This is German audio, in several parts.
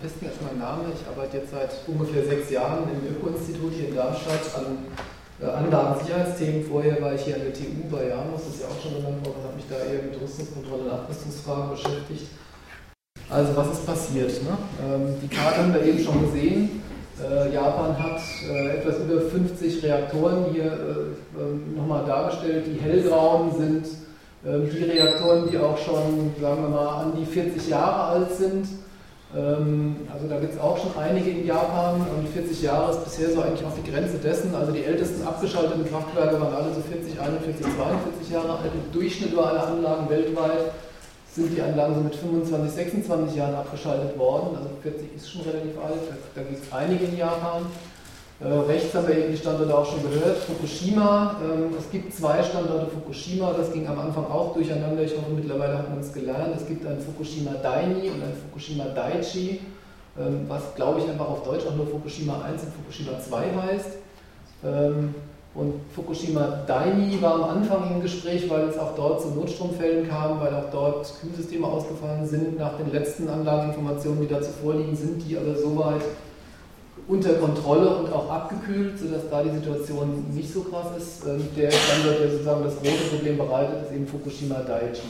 Pisten ist mein Name. Ich arbeite jetzt seit ungefähr sechs Jahren im Öko-Institut hier in Darmstadt an äh, Anlagensicherheitsthemen. Vorher war ich hier an der TU bei Janus, das ist ja auch schon genannt worden, habe mich da eher mit Rüstungskontrolle und Abrüstungsfragen beschäftigt. Also was ist passiert? Ne? Ähm, die Karte haben wir eben schon gesehen. Äh, Japan hat äh, etwas über 50 Reaktoren hier äh, ähm, nochmal dargestellt. Die hellgrauen sind ähm, die Reaktoren, die auch schon, sagen wir mal, an die 40 Jahre alt sind. Ähm, also da gibt es auch schon einige in Japan und 40 Jahre ist bisher so eigentlich auch die Grenze dessen. Also die ältesten abgeschalteten Kraftwerke waren alle so 40, 41, 42 Jahre alt. Im Durchschnitt über alle Anlagen weltweit sind die Anlagen so mit 25, 26 Jahren abgeschaltet worden. Also 40 ist schon relativ alt. Da gibt es einige in Japan. Äh, rechts haben wir eben die Standorte auch schon gehört. Fukushima, ähm, es gibt zwei Standorte Fukushima, das ging am Anfang auch durcheinander. Ich hoffe, mittlerweile hat man es gelernt. Es gibt ein Fukushima Daini und ein Fukushima Daiichi, ähm, was glaube ich einfach auf Deutsch auch nur Fukushima 1 und Fukushima 2 heißt. Ähm, und Fukushima Daini war am Anfang im Gespräch, weil es auch dort zu Notstromfällen kam, weil auch dort Kühlsysteme ausgefallen sind. Nach den letzten Anlageninformationen, die dazu vorliegen, sind die aber soweit unter Kontrolle und auch abgekühlt, sodass da die Situation nicht so krass ist. Ähm, der Standort, der sozusagen das große Problem bereitet, ist eben Fukushima Daiichi.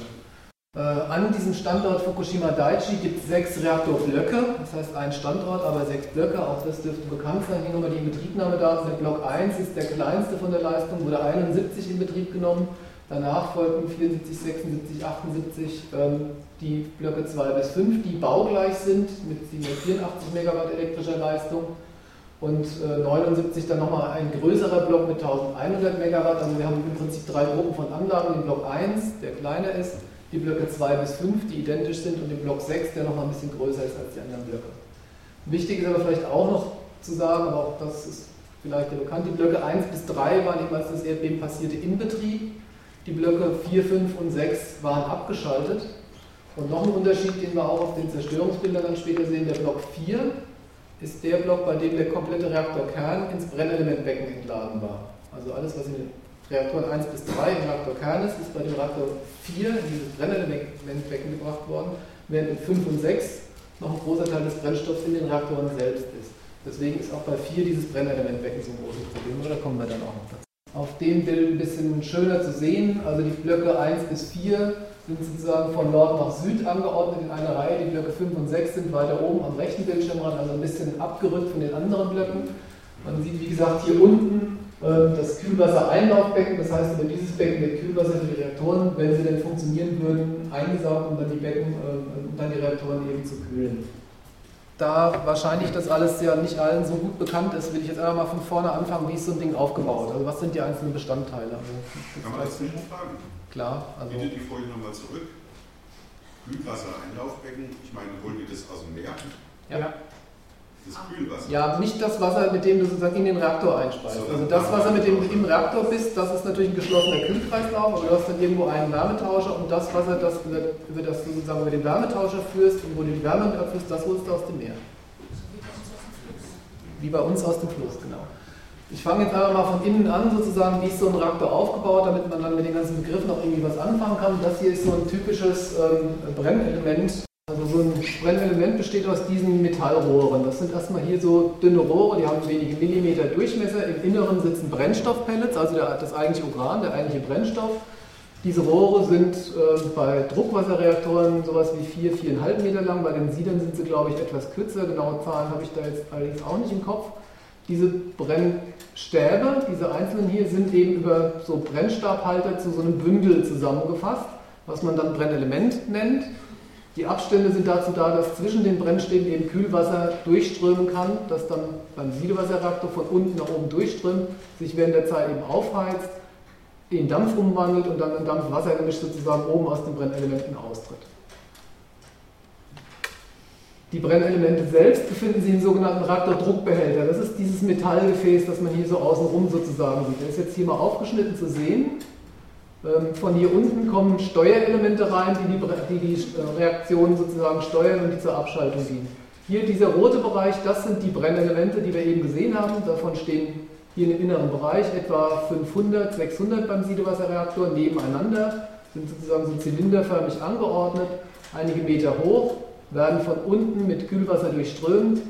Äh, an diesem Standort Fukushima Daiichi gibt es sechs Reaktorblöcke, das heißt ein Standort, aber sechs Blöcke, auch das dürfte bekannt sein. Hier nochmal die Inbetriebnahmedaten. Der Block 1 ist der kleinste von der Leistung, wurde 71 in Betrieb genommen. Danach folgten 74, 76, 78 ähm, die Blöcke 2 bis 5, die baugleich sind mit 784 Megawatt elektrischer Leistung und äh, 79 dann nochmal ein größerer Block mit 1100 Megawatt. Also wir haben im Prinzip drei Gruppen von Anlagen. Den Block 1, der kleiner ist, die Blöcke 2 bis 5, die identisch sind, und den Block 6, der nochmal ein bisschen größer ist als die anderen Blöcke. Wichtig ist aber vielleicht auch noch zu sagen, aber auch das ist vielleicht ja bekannt, die Blöcke 1 bis 3 waren eben, als das Erdbeben passierte, in Betrieb. Die Blöcke 4, 5 und 6 waren abgeschaltet. Und noch ein Unterschied, den wir auch auf den Zerstörungsbildern dann später sehen, der Block 4 ist der Block, bei dem der komplette Reaktorkern ins Brennelementbecken entladen war. Also alles, was in den Reaktoren 1 bis 3 im Reaktorkern ist, ist bei dem Reaktor 4 in dieses Brennelementbecken gebracht worden, während in 5 und 6 noch ein großer Teil des Brennstoffs in den Reaktoren selbst ist. Deswegen ist auch bei 4 dieses Brennelementbecken so ein großes Problem, aber da kommen wir dann auch noch dazu. Auf dem Bild ein bisschen schöner zu sehen, also die Blöcke 1 bis 4 sind sozusagen von Nord nach Süd angeordnet in einer Reihe. Die Blöcke 5 und 6 sind weiter oben am rechten Bildschirmrand, also ein bisschen abgerückt von den anderen Blöcken. Man sieht, wie gesagt, hier unten äh, das Kühlwassereinlaufbecken, das heißt, über dieses Becken wird Kühlwasser für die Reaktoren, wenn sie denn funktionieren würden, eingesaugt, um dann die Becken, äh, um dann die Reaktoren eben zu kühlen. Da wahrscheinlich das alles ja nicht allen so gut bekannt ist, will ich jetzt einfach mal von vorne anfangen, wie ist so ein Ding aufgebaut? Also was sind die einzelnen Bestandteile? Also, Kann man das fragen? Klar. Also Bitte die Folie nochmal zurück. Kühlwasser-Einlaufbecken, ich meine, holen die das aus dem Meer? Ja. Das Kühlwasser? Ja, nicht das Wasser, mit dem du sozusagen in den Reaktor einspeist. So, also das Wasser, mit dem du im Reaktor bist, das ist natürlich ein geschlossener Kühlkreislauf, aber du hast dann irgendwo einen Wärmetauscher und das Wasser, das über, über das du sozusagen über den Wärmetauscher führst und wo du die Wärme abführst, das holst du aus dem Meer. Wie bei uns aus dem Fluss, genau. Ich fange jetzt einfach mal von innen an, sozusagen, wie ist so ein Reaktor aufgebaut, damit man dann mit den ganzen Begriffen auch irgendwie was anfangen kann. Das hier ist so ein typisches ähm, Brennelement. Also so ein Brennelement besteht aus diesen Metallrohren. Das sind erstmal hier so dünne Rohre, die haben wenige Millimeter Durchmesser. Im Inneren sitzen Brennstoffpellets, also der, das eigentliche Uran, der eigentliche Brennstoff. Diese Rohre sind äh, bei Druckwasserreaktoren sowas wie 4, 4,5 Meter lang. Bei den Siedern sind sie, glaube ich, etwas kürzer. Genaue Zahlen habe ich da jetzt allerdings auch nicht im Kopf. Diese Brennstäbe, diese einzelnen hier, sind eben über so Brennstabhalter zu so einem Bündel zusammengefasst, was man dann Brennelement nennt. Die Abstände sind dazu da, dass zwischen den Brennstäben eben Kühlwasser durchströmen kann, das dann beim Siedewasserreaktor von unten nach oben durchströmt, sich während der Zeit eben aufheizt, in Dampf umwandelt und dann ein Dampf-Wasser-Gemisch sozusagen oben aus den Brennelementen austritt. Die Brennelemente selbst befinden sich im sogenannten Reaktordruckbehälter. Das ist dieses Metallgefäß, das man hier so außenrum sozusagen sieht. Der ist jetzt hier mal aufgeschnitten zu sehen. Ähm, von hier unten kommen Steuerelemente rein, die die, die die äh, Reaktion sozusagen steuern und die zur Abschaltung dienen. Hier dieser rote Bereich, das sind die Brennelemente, die wir eben gesehen haben. Davon stehen hier im inneren Bereich etwa 500, 600 beim Siedewasserreaktor nebeneinander, sind sozusagen so zylinderförmig angeordnet, einige Meter hoch werden von unten mit Kühlwasser durchströmt.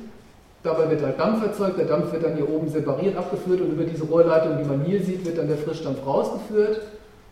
Dabei wird halt Dampf erzeugt, der Dampf wird dann hier oben separiert abgeführt und über diese Rohrleitung, die man hier sieht, wird dann der Frischdampf rausgeführt.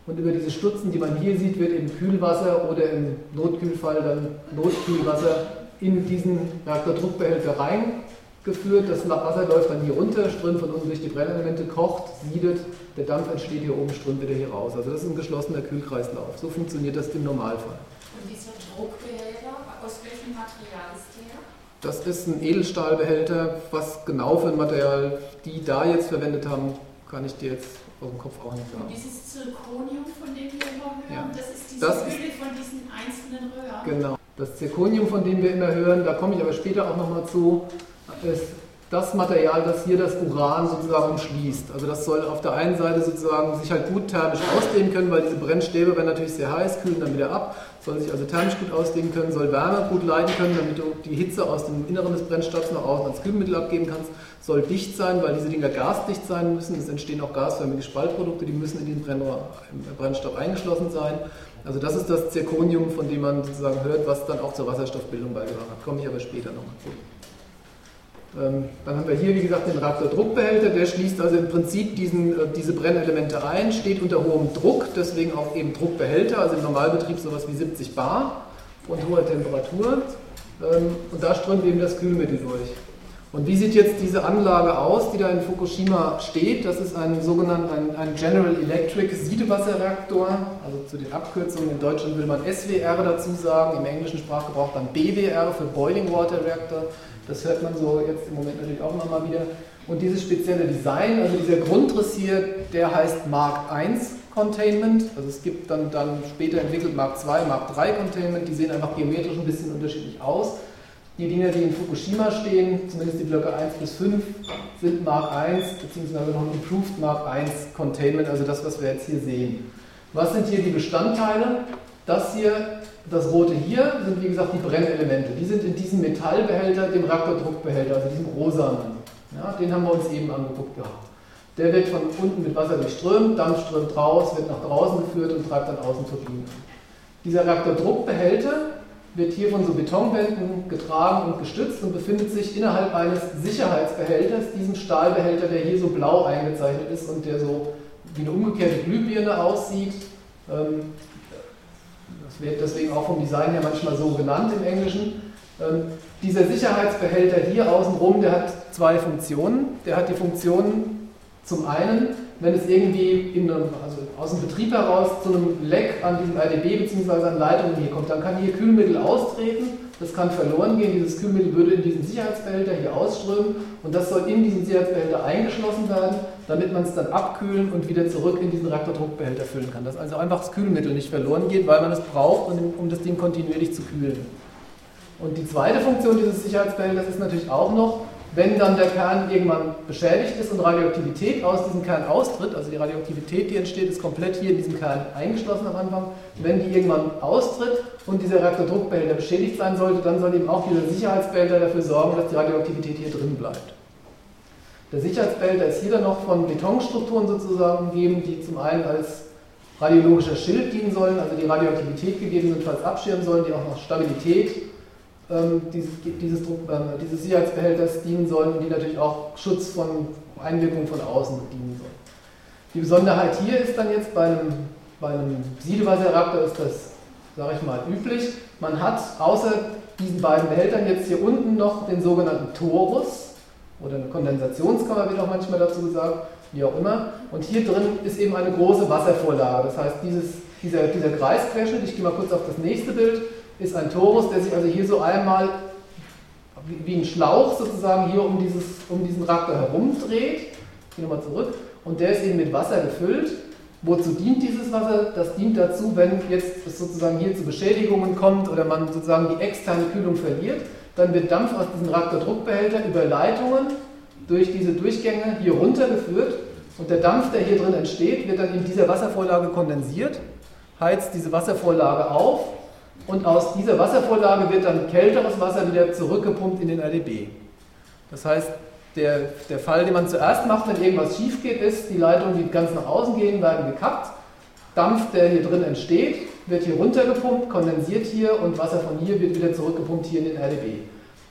Und über diese Stutzen, die man hier sieht, wird eben Kühlwasser oder im Notkühlfall dann Notkühlwasser in diesen Reaktordruckbehälter reingeführt. Das Wasser läuft dann hier runter, strömt von unten durch die Brennelemente, kocht, siedet, der Dampf entsteht hier oben, strömt wieder hier raus. Also das ist ein geschlossener Kühlkreislauf. So funktioniert das im Normalfall. Und dieser Druckbehälter, aus welchem Material ist der? Das ist ein Edelstahlbehälter. Was genau für ein Material die da jetzt verwendet haben, kann ich dir jetzt aus dem Kopf auch nicht sagen. Und dieses Zirconium, von dem wir immer hören, Ja. das ist diese Das Hülle von diesen einzelnen Röhren. Genau. Das Zirconium, von dem wir immer hören, da komme ich aber später auch nochmal zu, ist das Material, das hier das Uran sozusagen umschließt. Also das soll auf der einen Seite sozusagen sich halt gut thermisch ausdehnen können, weil diese Brennstäbe werden natürlich sehr heiß, kühlen dann wieder ab, soll sich also thermisch gut ausdehnen können, soll Wärme gut leiten können, damit du die Hitze aus dem Inneren des Brennstabs nach außen als Kühlmittel abgeben kannst, soll dicht sein, weil diese Dinger gasdicht sein müssen. Es entstehen auch gasförmige Spaltprodukte, die müssen in im Brennstab eingeschlossen sein. Also das ist das Zirconium, von dem man sozusagen hört, was dann auch zur Wasserstoffbildung beigetragen hat. Komme ich aber später nochmal zu. Ähm, Dann haben wir hier, wie gesagt, den Reaktordruckbehälter. Der schließt also im Prinzip diesen, äh, diese Brennelemente ein, steht unter hohem Druck, deswegen auch eben Druckbehälter, also im Normalbetrieb sowas wie 70 Bar und hoher Temperatur. Ähm, Und da strömt eben das Kühlmittel durch. Und wie sieht jetzt diese Anlage aus, die da in Fukushima steht? Das ist ein sogenannter ein, General Electric Siedewasserreaktor, also zu den Abkürzungen. In Deutschland will man SWR dazu sagen, im englischen Sprachgebrauch dann BWR für Boiling Water Reactor. Das hört man so jetzt im Moment natürlich auch immer mal wieder. Und dieses spezielle Design, also dieser Grundriss hier, der heißt Mark I Containment. Also es gibt dann, dann später entwickelt Mark II, Mark III Containment. Die sehen einfach geometrisch ein bisschen unterschiedlich aus. Die Dinger, die in Fukushima stehen, zumindest die Blöcke 1 bis 5, sind Mark I beziehungsweise noch ein Improved Mark I Containment, also das, was wir jetzt hier sehen. Was sind hier die Bestandteile? Das hier, das rote hier, sind wie gesagt die Brennelemente. Die sind in diesem Metallbehälter, dem Reaktordruckbehälter, also diesem rosanen. Ja, den haben wir uns eben angeguckt gehabt. Der wird von unten mit Wasser durchströmt, Dampf strömt raus, wird nach draußen geführt und treibt dann außen Turbinen. Dieser Reaktordruckbehälter wird hier von so Betonwänden getragen und gestützt und befindet sich innerhalb eines Sicherheitsbehälters, diesem Stahlbehälter, der hier so blau eingezeichnet ist und der so wie eine umgekehrte Glühbirne aussieht. Ähm, Wird deswegen auch vom Design her manchmal so genannt im Englischen. Ähm, Dieser Sicherheitsbehälter hier außenrum, der hat zwei Funktionen. Der hat die Funktion zum einen, wenn es irgendwie in einem, also aus dem Betrieb heraus zu einem Leck an diesem RDB bzw. an Leitungen hier kommt, dann kann hier Kühlmittel austreten, das kann verloren gehen, dieses Kühlmittel würde in diesen Sicherheitsbehälter hier ausströmen und das soll in diesen Sicherheitsbehälter eingeschlossen werden, damit man es dann abkühlen und wieder zurück in diesen Reaktordruckbehälter füllen kann. Dass also einfach das Kühlmittel nicht verloren geht, weil man es braucht, um um das Ding kontinuierlich zu kühlen. Und die zweite Funktion dieses Sicherheitsbehälters ist natürlich auch noch, wenn dann der Kern irgendwann beschädigt ist und Radioaktivität aus diesem Kern austritt, also die Radioaktivität, die entsteht, ist komplett hier in diesem Kern eingeschlossen am Anfang. Wenn die irgendwann austritt und dieser Reaktordruckbehälter beschädigt sein sollte, dann soll eben auch dieser Sicherheitsbehälter dafür sorgen, dass die Radioaktivität hier drin bleibt. Der Sicherheitsbehälter ist hier dann noch von Betonstrukturen sozusagen umgeben, die zum einen als radiologischer Schild dienen sollen, also die Radioaktivität gegebenenfalls abschirmen sollen, die auch noch Stabilität ähm, dieses, dieses, äh, dieses Sicherheitsbehälters dienen sollen und die natürlich auch Schutz von Einwirkungen von außen dienen sollen. Die Besonderheit hier ist dann jetzt bei einem, bei einem Siedewasserreaktor ist das, sage ich mal, üblich. Man hat außer diesen beiden Behältern jetzt hier unten noch den sogenannten Torus oder eine Kondensationskammer wird auch manchmal dazu gesagt, wie auch immer. Und hier drin ist eben eine große Wasservorlage. Das heißt, dieses, dieser, dieser Kreisquerschnitt, ich gehe mal kurz auf das nächste Bild, ist ein Torus, der sich also hier so einmal wie, ein Schlauch sozusagen hier um, dieses, um diesen Reaktor herumdreht. Ich gehe nochmal zurück. Und der ist eben mit Wasser gefüllt. Wozu dient dieses Wasser? Das dient dazu, wenn jetzt es sozusagen hier zu Beschädigungen kommt oder man sozusagen die externe Kühlung verliert, dann wird Dampf aus diesem Reaktordruckbehälter über Leitungen durch diese Durchgänge hier runtergeführt und der Dampf, der hier drin entsteht, wird dann in dieser Wasservorlage kondensiert, heizt diese Wasservorlage auf und aus dieser Wasservorlage wird dann kälteres Wasser wieder zurückgepumpt in den RDB. Das heißt, der, der Fall, den man zuerst macht, wenn irgendwas schief geht, ist, die Leitungen, die ganz nach außen gehen, werden gekappt. Dampf, der hier drin entsteht, wird hier runtergepumpt, kondensiert hier und Wasser von hier wird wieder zurückgepumpt hier in den RDB.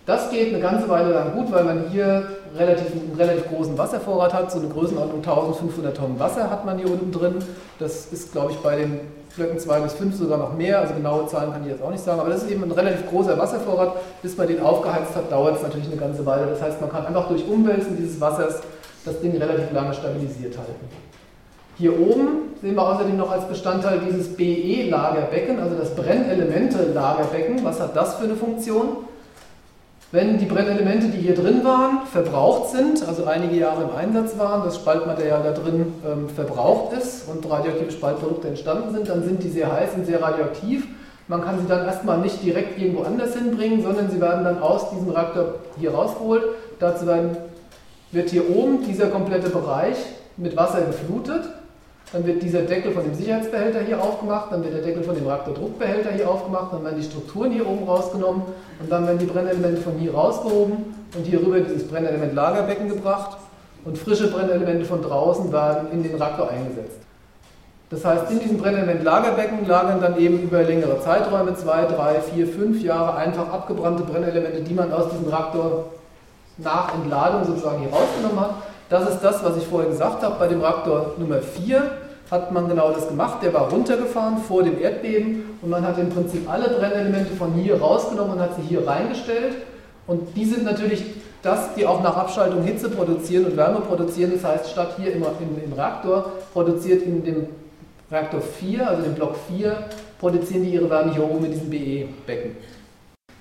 Das geht eine ganze Weile lang gut, weil man hier relativ, einen relativ großen Wasservorrat hat. So eine Größenordnung 1500 Tonnen Wasser hat man hier unten drin. Das ist, glaube ich, bei den Blöcken 2 bis 5 sogar noch mehr. Also genaue Zahlen kann ich jetzt auch nicht sagen. Aber das ist eben ein relativ großer Wasservorrat. Bis man den aufgeheizt hat, dauert es natürlich eine ganze Weile. Das heißt, man kann einfach durch Umwälzen dieses Wassers das Ding relativ lange stabilisiert halten. Hier oben sehen wir außerdem noch als Bestandteil dieses BE-Lagerbecken, also das Brennelemente-Lagerbecken. Was hat das für eine Funktion? Wenn die Brennelemente, die hier drin waren, verbraucht sind, also einige Jahre im Einsatz waren, das Spaltmaterial da drin ähm, verbraucht ist und radioaktive Spaltprodukte entstanden sind, dann sind die sehr heiß und sehr radioaktiv. Man kann sie dann erstmal nicht direkt irgendwo anders hinbringen, sondern sie werden dann aus diesem Reaktor hier rausgeholt. Dazu werden, wird hier oben dieser komplette Bereich mit Wasser geflutet dann wird dieser Deckel von dem Sicherheitsbehälter hier aufgemacht, dann wird der Deckel von dem Reaktordruckbehälter hier aufgemacht, dann werden die Strukturen hier oben rausgenommen und dann werden die Brennelemente von hier rausgehoben und hier rüber dieses Brennelement Lagerbecken gebracht und frische Brennelemente von draußen werden in den Reaktor eingesetzt. Das heißt, in diesem Brennelement Lagerbecken lagern dann eben über längere Zeiträume, zwei, drei, vier, fünf Jahre, einfach abgebrannte Brennelemente, die man aus diesem Reaktor nach Entladung sozusagen hier rausgenommen hat. Das ist das, was ich vorher gesagt habe bei dem Reaktor Nummer 4 hat man genau das gemacht. Der war runtergefahren vor dem Erdbeben und man hat im Prinzip alle Brennelemente von hier rausgenommen und hat sie hier reingestellt. Und die sind natürlich das, die auch nach Abschaltung Hitze produzieren und Wärme produzieren. Das heißt, statt hier immer im, im Reaktor produziert in dem Reaktor 4, also dem Block 4, produzieren die ihre Wärme hier oben in diesem BE-Becken.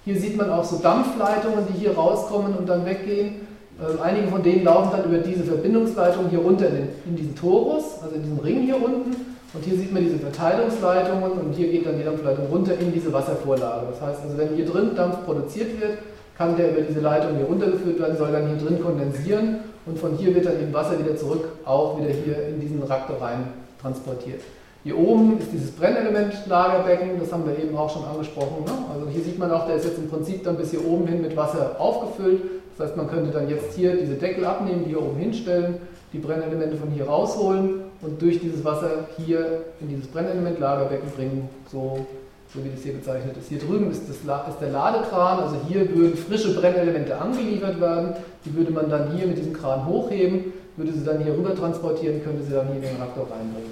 Hier sieht man auch so Dampfleitungen, die hier rauskommen und dann weggehen. Ähm, einige von denen laufen dann über diese Verbindungsleitung hier runter in, den, in diesen Torus, also in diesen Ring hier unten. Und hier sieht man diese Verteilungsleitungen und hier geht dann die Dampfleitung runter in diese Wasservorlage. Das heißt also, wenn hier drin Dampf produziert wird, kann der über diese Leitung hier runtergeführt werden, soll dann hier drin kondensieren und von hier wird dann eben Wasser wieder zurück, auch wieder hier in diesen Reaktor rein transportiert. Hier oben ist dieses Brennelement-Lagerbecken, das haben wir eben auch schon angesprochen. Ne? Also hier sieht man auch, der ist jetzt im Prinzip dann bis hier oben hin mit Wasser aufgefüllt das heißt, man könnte dann jetzt hier diese Deckel abnehmen, die hier oben hinstellen, die Brennelemente von hier rausholen und durch dieses Wasser hier in dieses Brennelementlagerbecken bringen, so, so wie das hier bezeichnet ist. Hier drüben ist, das, ist der Ladekran, also hier würden frische Brennelemente angeliefert werden, die würde man dann hier mit diesem Kran hochheben, würde sie dann hier rüber transportieren, könnte sie dann hier in den Reaktor reinbringen.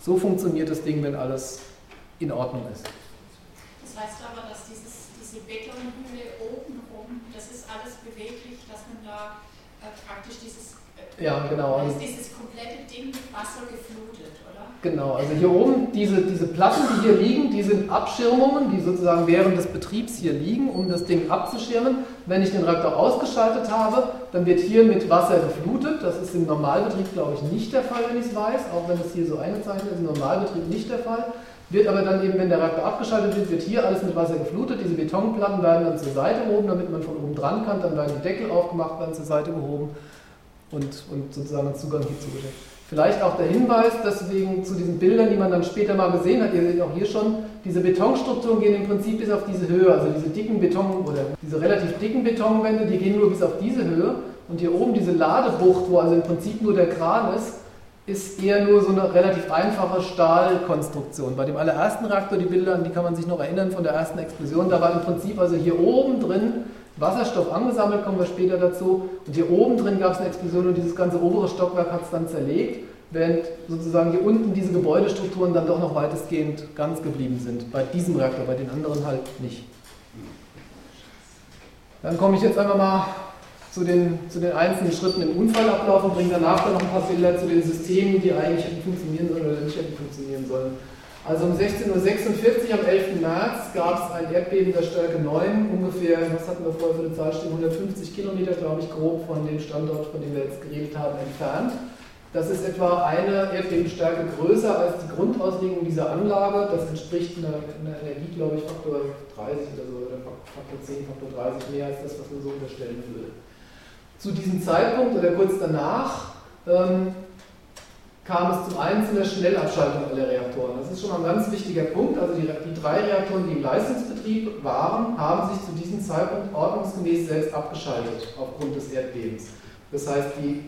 So funktioniert das Ding, wenn alles in Ordnung ist. Das heißt aber, dass dieses, diese Betonhülle oben beweglich, dass man da äh, praktisch dieses, äh, ja, genau. ist dieses komplette Ding mit Wasser geflutet, oder? Genau, also hier oben, diese, diese Platten, die hier liegen, die sind Abschirmungen, die sozusagen während des Betriebs hier liegen, um das Ding abzuschirmen. Wenn ich den Reaktor ausgeschaltet habe, dann wird hier mit Wasser geflutet. Das ist im Normalbetrieb, glaube ich, nicht der Fall, wenn ich es weiß, auch wenn es hier so eingezeichnet ist, im Normalbetrieb nicht der Fall. Wird aber dann eben, wenn der Reaktor abgeschaltet wird, wird hier alles mit Wasser geflutet. Diese Betonplatten werden dann zur Seite gehoben, damit man von oben dran kann. Dann werden die Deckel aufgemacht, werden zur Seite gehoben und, und sozusagen einen Zugang hierzu geschenkt. Vielleicht auch der Hinweis, deswegen zu diesen Bildern, die man dann später mal gesehen hat, ihr seht auch hier schon, diese Betonstrukturen gehen im Prinzip bis auf diese Höhe, also diese dicken Beton oder diese relativ dicken Betonwände, die gehen nur bis auf diese Höhe und hier oben diese Ladebucht, wo also im Prinzip nur der Kran ist, ist eher nur so eine relativ einfache Stahlkonstruktion. Bei dem allerersten Reaktor, die Bilder, an die kann man sich noch erinnern von der ersten Explosion, da war im Prinzip also hier oben drin Wasserstoff angesammelt, kommen wir später dazu, und hier oben drin gab es eine Explosion und dieses ganze obere Stockwerk hat es dann zerlegt, während sozusagen hier unten diese Gebäudestrukturen dann doch noch weitestgehend ganz geblieben sind. Bei diesem Reaktor, bei den anderen halt nicht. Dann komme ich jetzt einfach mal zu den, zu den einzelnen Schritten im Unfallablauf und bringe danach dann noch ein paar Bilder zu den Systemen, die eigentlich hätten funktionieren sollen oder nicht hätten funktionieren sollen. Also um 16.46 Uhr am 11. März gab es ein Erdbeben der Stärke 9, ungefähr, was hatten wir vorher für eine Zahl stehen, 150 Kilometer, glaube ich, grob von dem Standort, von dem wir jetzt geredet haben, entfernt. Das ist etwa eine Erdbebenstärke größer als die Grundauslegung dieser Anlage. Das entspricht einer, einer Energie, glaube ich, Faktor 30 oder so, oder Faktor 10, Faktor 30 mehr als das, was man so unterstellen würde zu diesem Zeitpunkt oder kurz danach ähm, kam es zum einen zu einer Schnellabschaltung aller Reaktoren. Das ist schon mal ein ganz wichtiger Punkt. Also die, die drei Reaktoren, die im Leistungsbetrieb waren, haben sich zu diesem Zeitpunkt ordnungsgemäß selbst abgeschaltet aufgrund des Erdbebens. Das heißt, die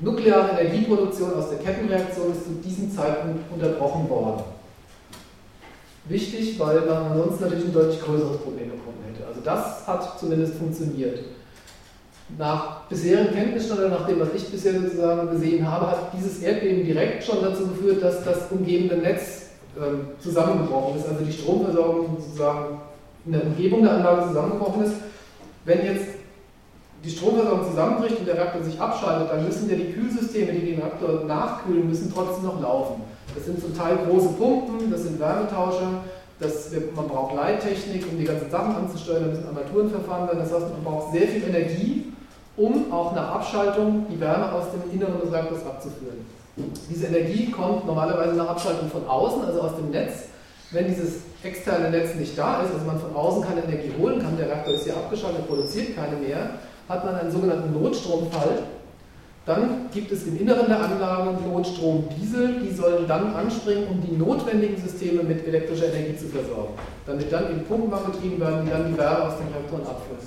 nukleare Energieproduktion aus der Kettenreaktion ist zu diesem Zeitpunkt unterbrochen worden. wichtig, weil man ansonsten natürlich ein deutlich größeres Problem bekommen hätte. Also das hat zumindest funktioniert. Nach bisherigen Kenntnisstand oder nach dem, was ich bisher sozusagen gesehen habe, hat dieses Erdbeben direkt schon dazu geführt, dass das umgebende Netz ähm, zusammengebrochen ist, also die Stromversorgung sozusagen in der Umgebung der Anlage zusammengebrochen ist. Wenn jetzt die Stromversorgung zusammenbricht und der Reaktor sich abschaltet, dann müssen ja die Kühlsysteme, die den Reaktor nachkühlen müssen, trotzdem noch laufen. Das sind zum Teil große Pumpen, das sind Wärmetauscher, das, man braucht Leittechnik, um die ganzen Sachen anzusteuern, da müssen Armaturenverfahren werden. Das heißt, man braucht sehr viel Energie, um auch nach Abschaltung die Wärme aus dem Inneren des Reaktors abzuführen. Diese Energie kommt normalerweise nach Abschaltung von außen, also aus dem Netz. Wenn dieses externe Netz nicht da ist, also man von außen keine Energie holen kann, der Reaktor ist hier abgeschaltet, produziert keine mehr, hat man einen sogenannten Notstromfall. Dann gibt es im Inneren der Anlage Notstromdiesel, die sollen dann anspringen, um die notwendigen Systeme mit elektrischer Energie zu versorgen. Damit dann in Pumpen angetrieben werden, die dann die Wärme aus den Reaktoren abführen.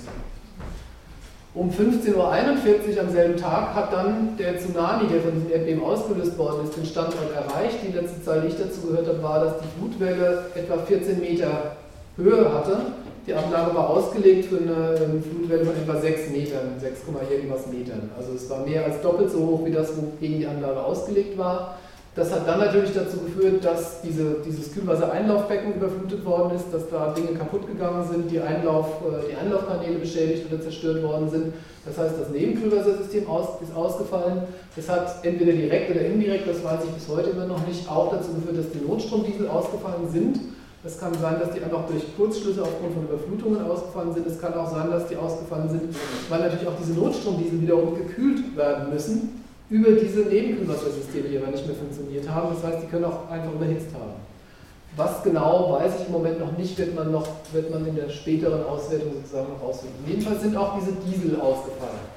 Um 15.41 Uhr am selben Tag hat dann der Tsunami, der von diesem Erdbeben ausgelöst worden ist, den Standort erreicht. Die letzte Zahl, die ich dazu gehört habe, war, dass die Flutwelle etwa 14 Meter Höhe hatte. Die Anlage war ausgelegt für eine Flutwelle von etwa 6 Metern, 6, irgendwas Metern. Also es war mehr als doppelt so hoch wie das, wogegen die Anlage ausgelegt war. Das hat dann natürlich dazu geführt, dass diese, dieses Kühlwassereinlaufbecken überflutet worden ist, dass da Dinge kaputt gegangen sind, die, Einlauf, äh, die Einlaufkanäle beschädigt oder zerstört worden sind. Das heißt, das Nebenkühlwassersystem aus, ist ausgefallen. Das hat entweder direkt oder indirekt, das weiß ich bis heute immer noch nicht, auch dazu geführt, dass die Notstromdiesel ausgefallen sind. Es kann sein, dass die einfach durch Kurzschlüsse aufgrund von Überflutungen ausgefallen sind. Es kann auch sein, dass die ausgefallen sind, weil natürlich auch diese Notstromdiesel wiederum gekühlt werden müssen über diese Nebenkühlwassersysteme, die aber nicht mehr funktioniert haben. Das heißt, die können auch einfach überhitzt haben. Was genau, weiß ich im Moment noch nicht, wird man, noch, wird man in der späteren Auswertung sozusagen noch rausfinden. Jedenfalls sind auch diese Diesel ausgefallen.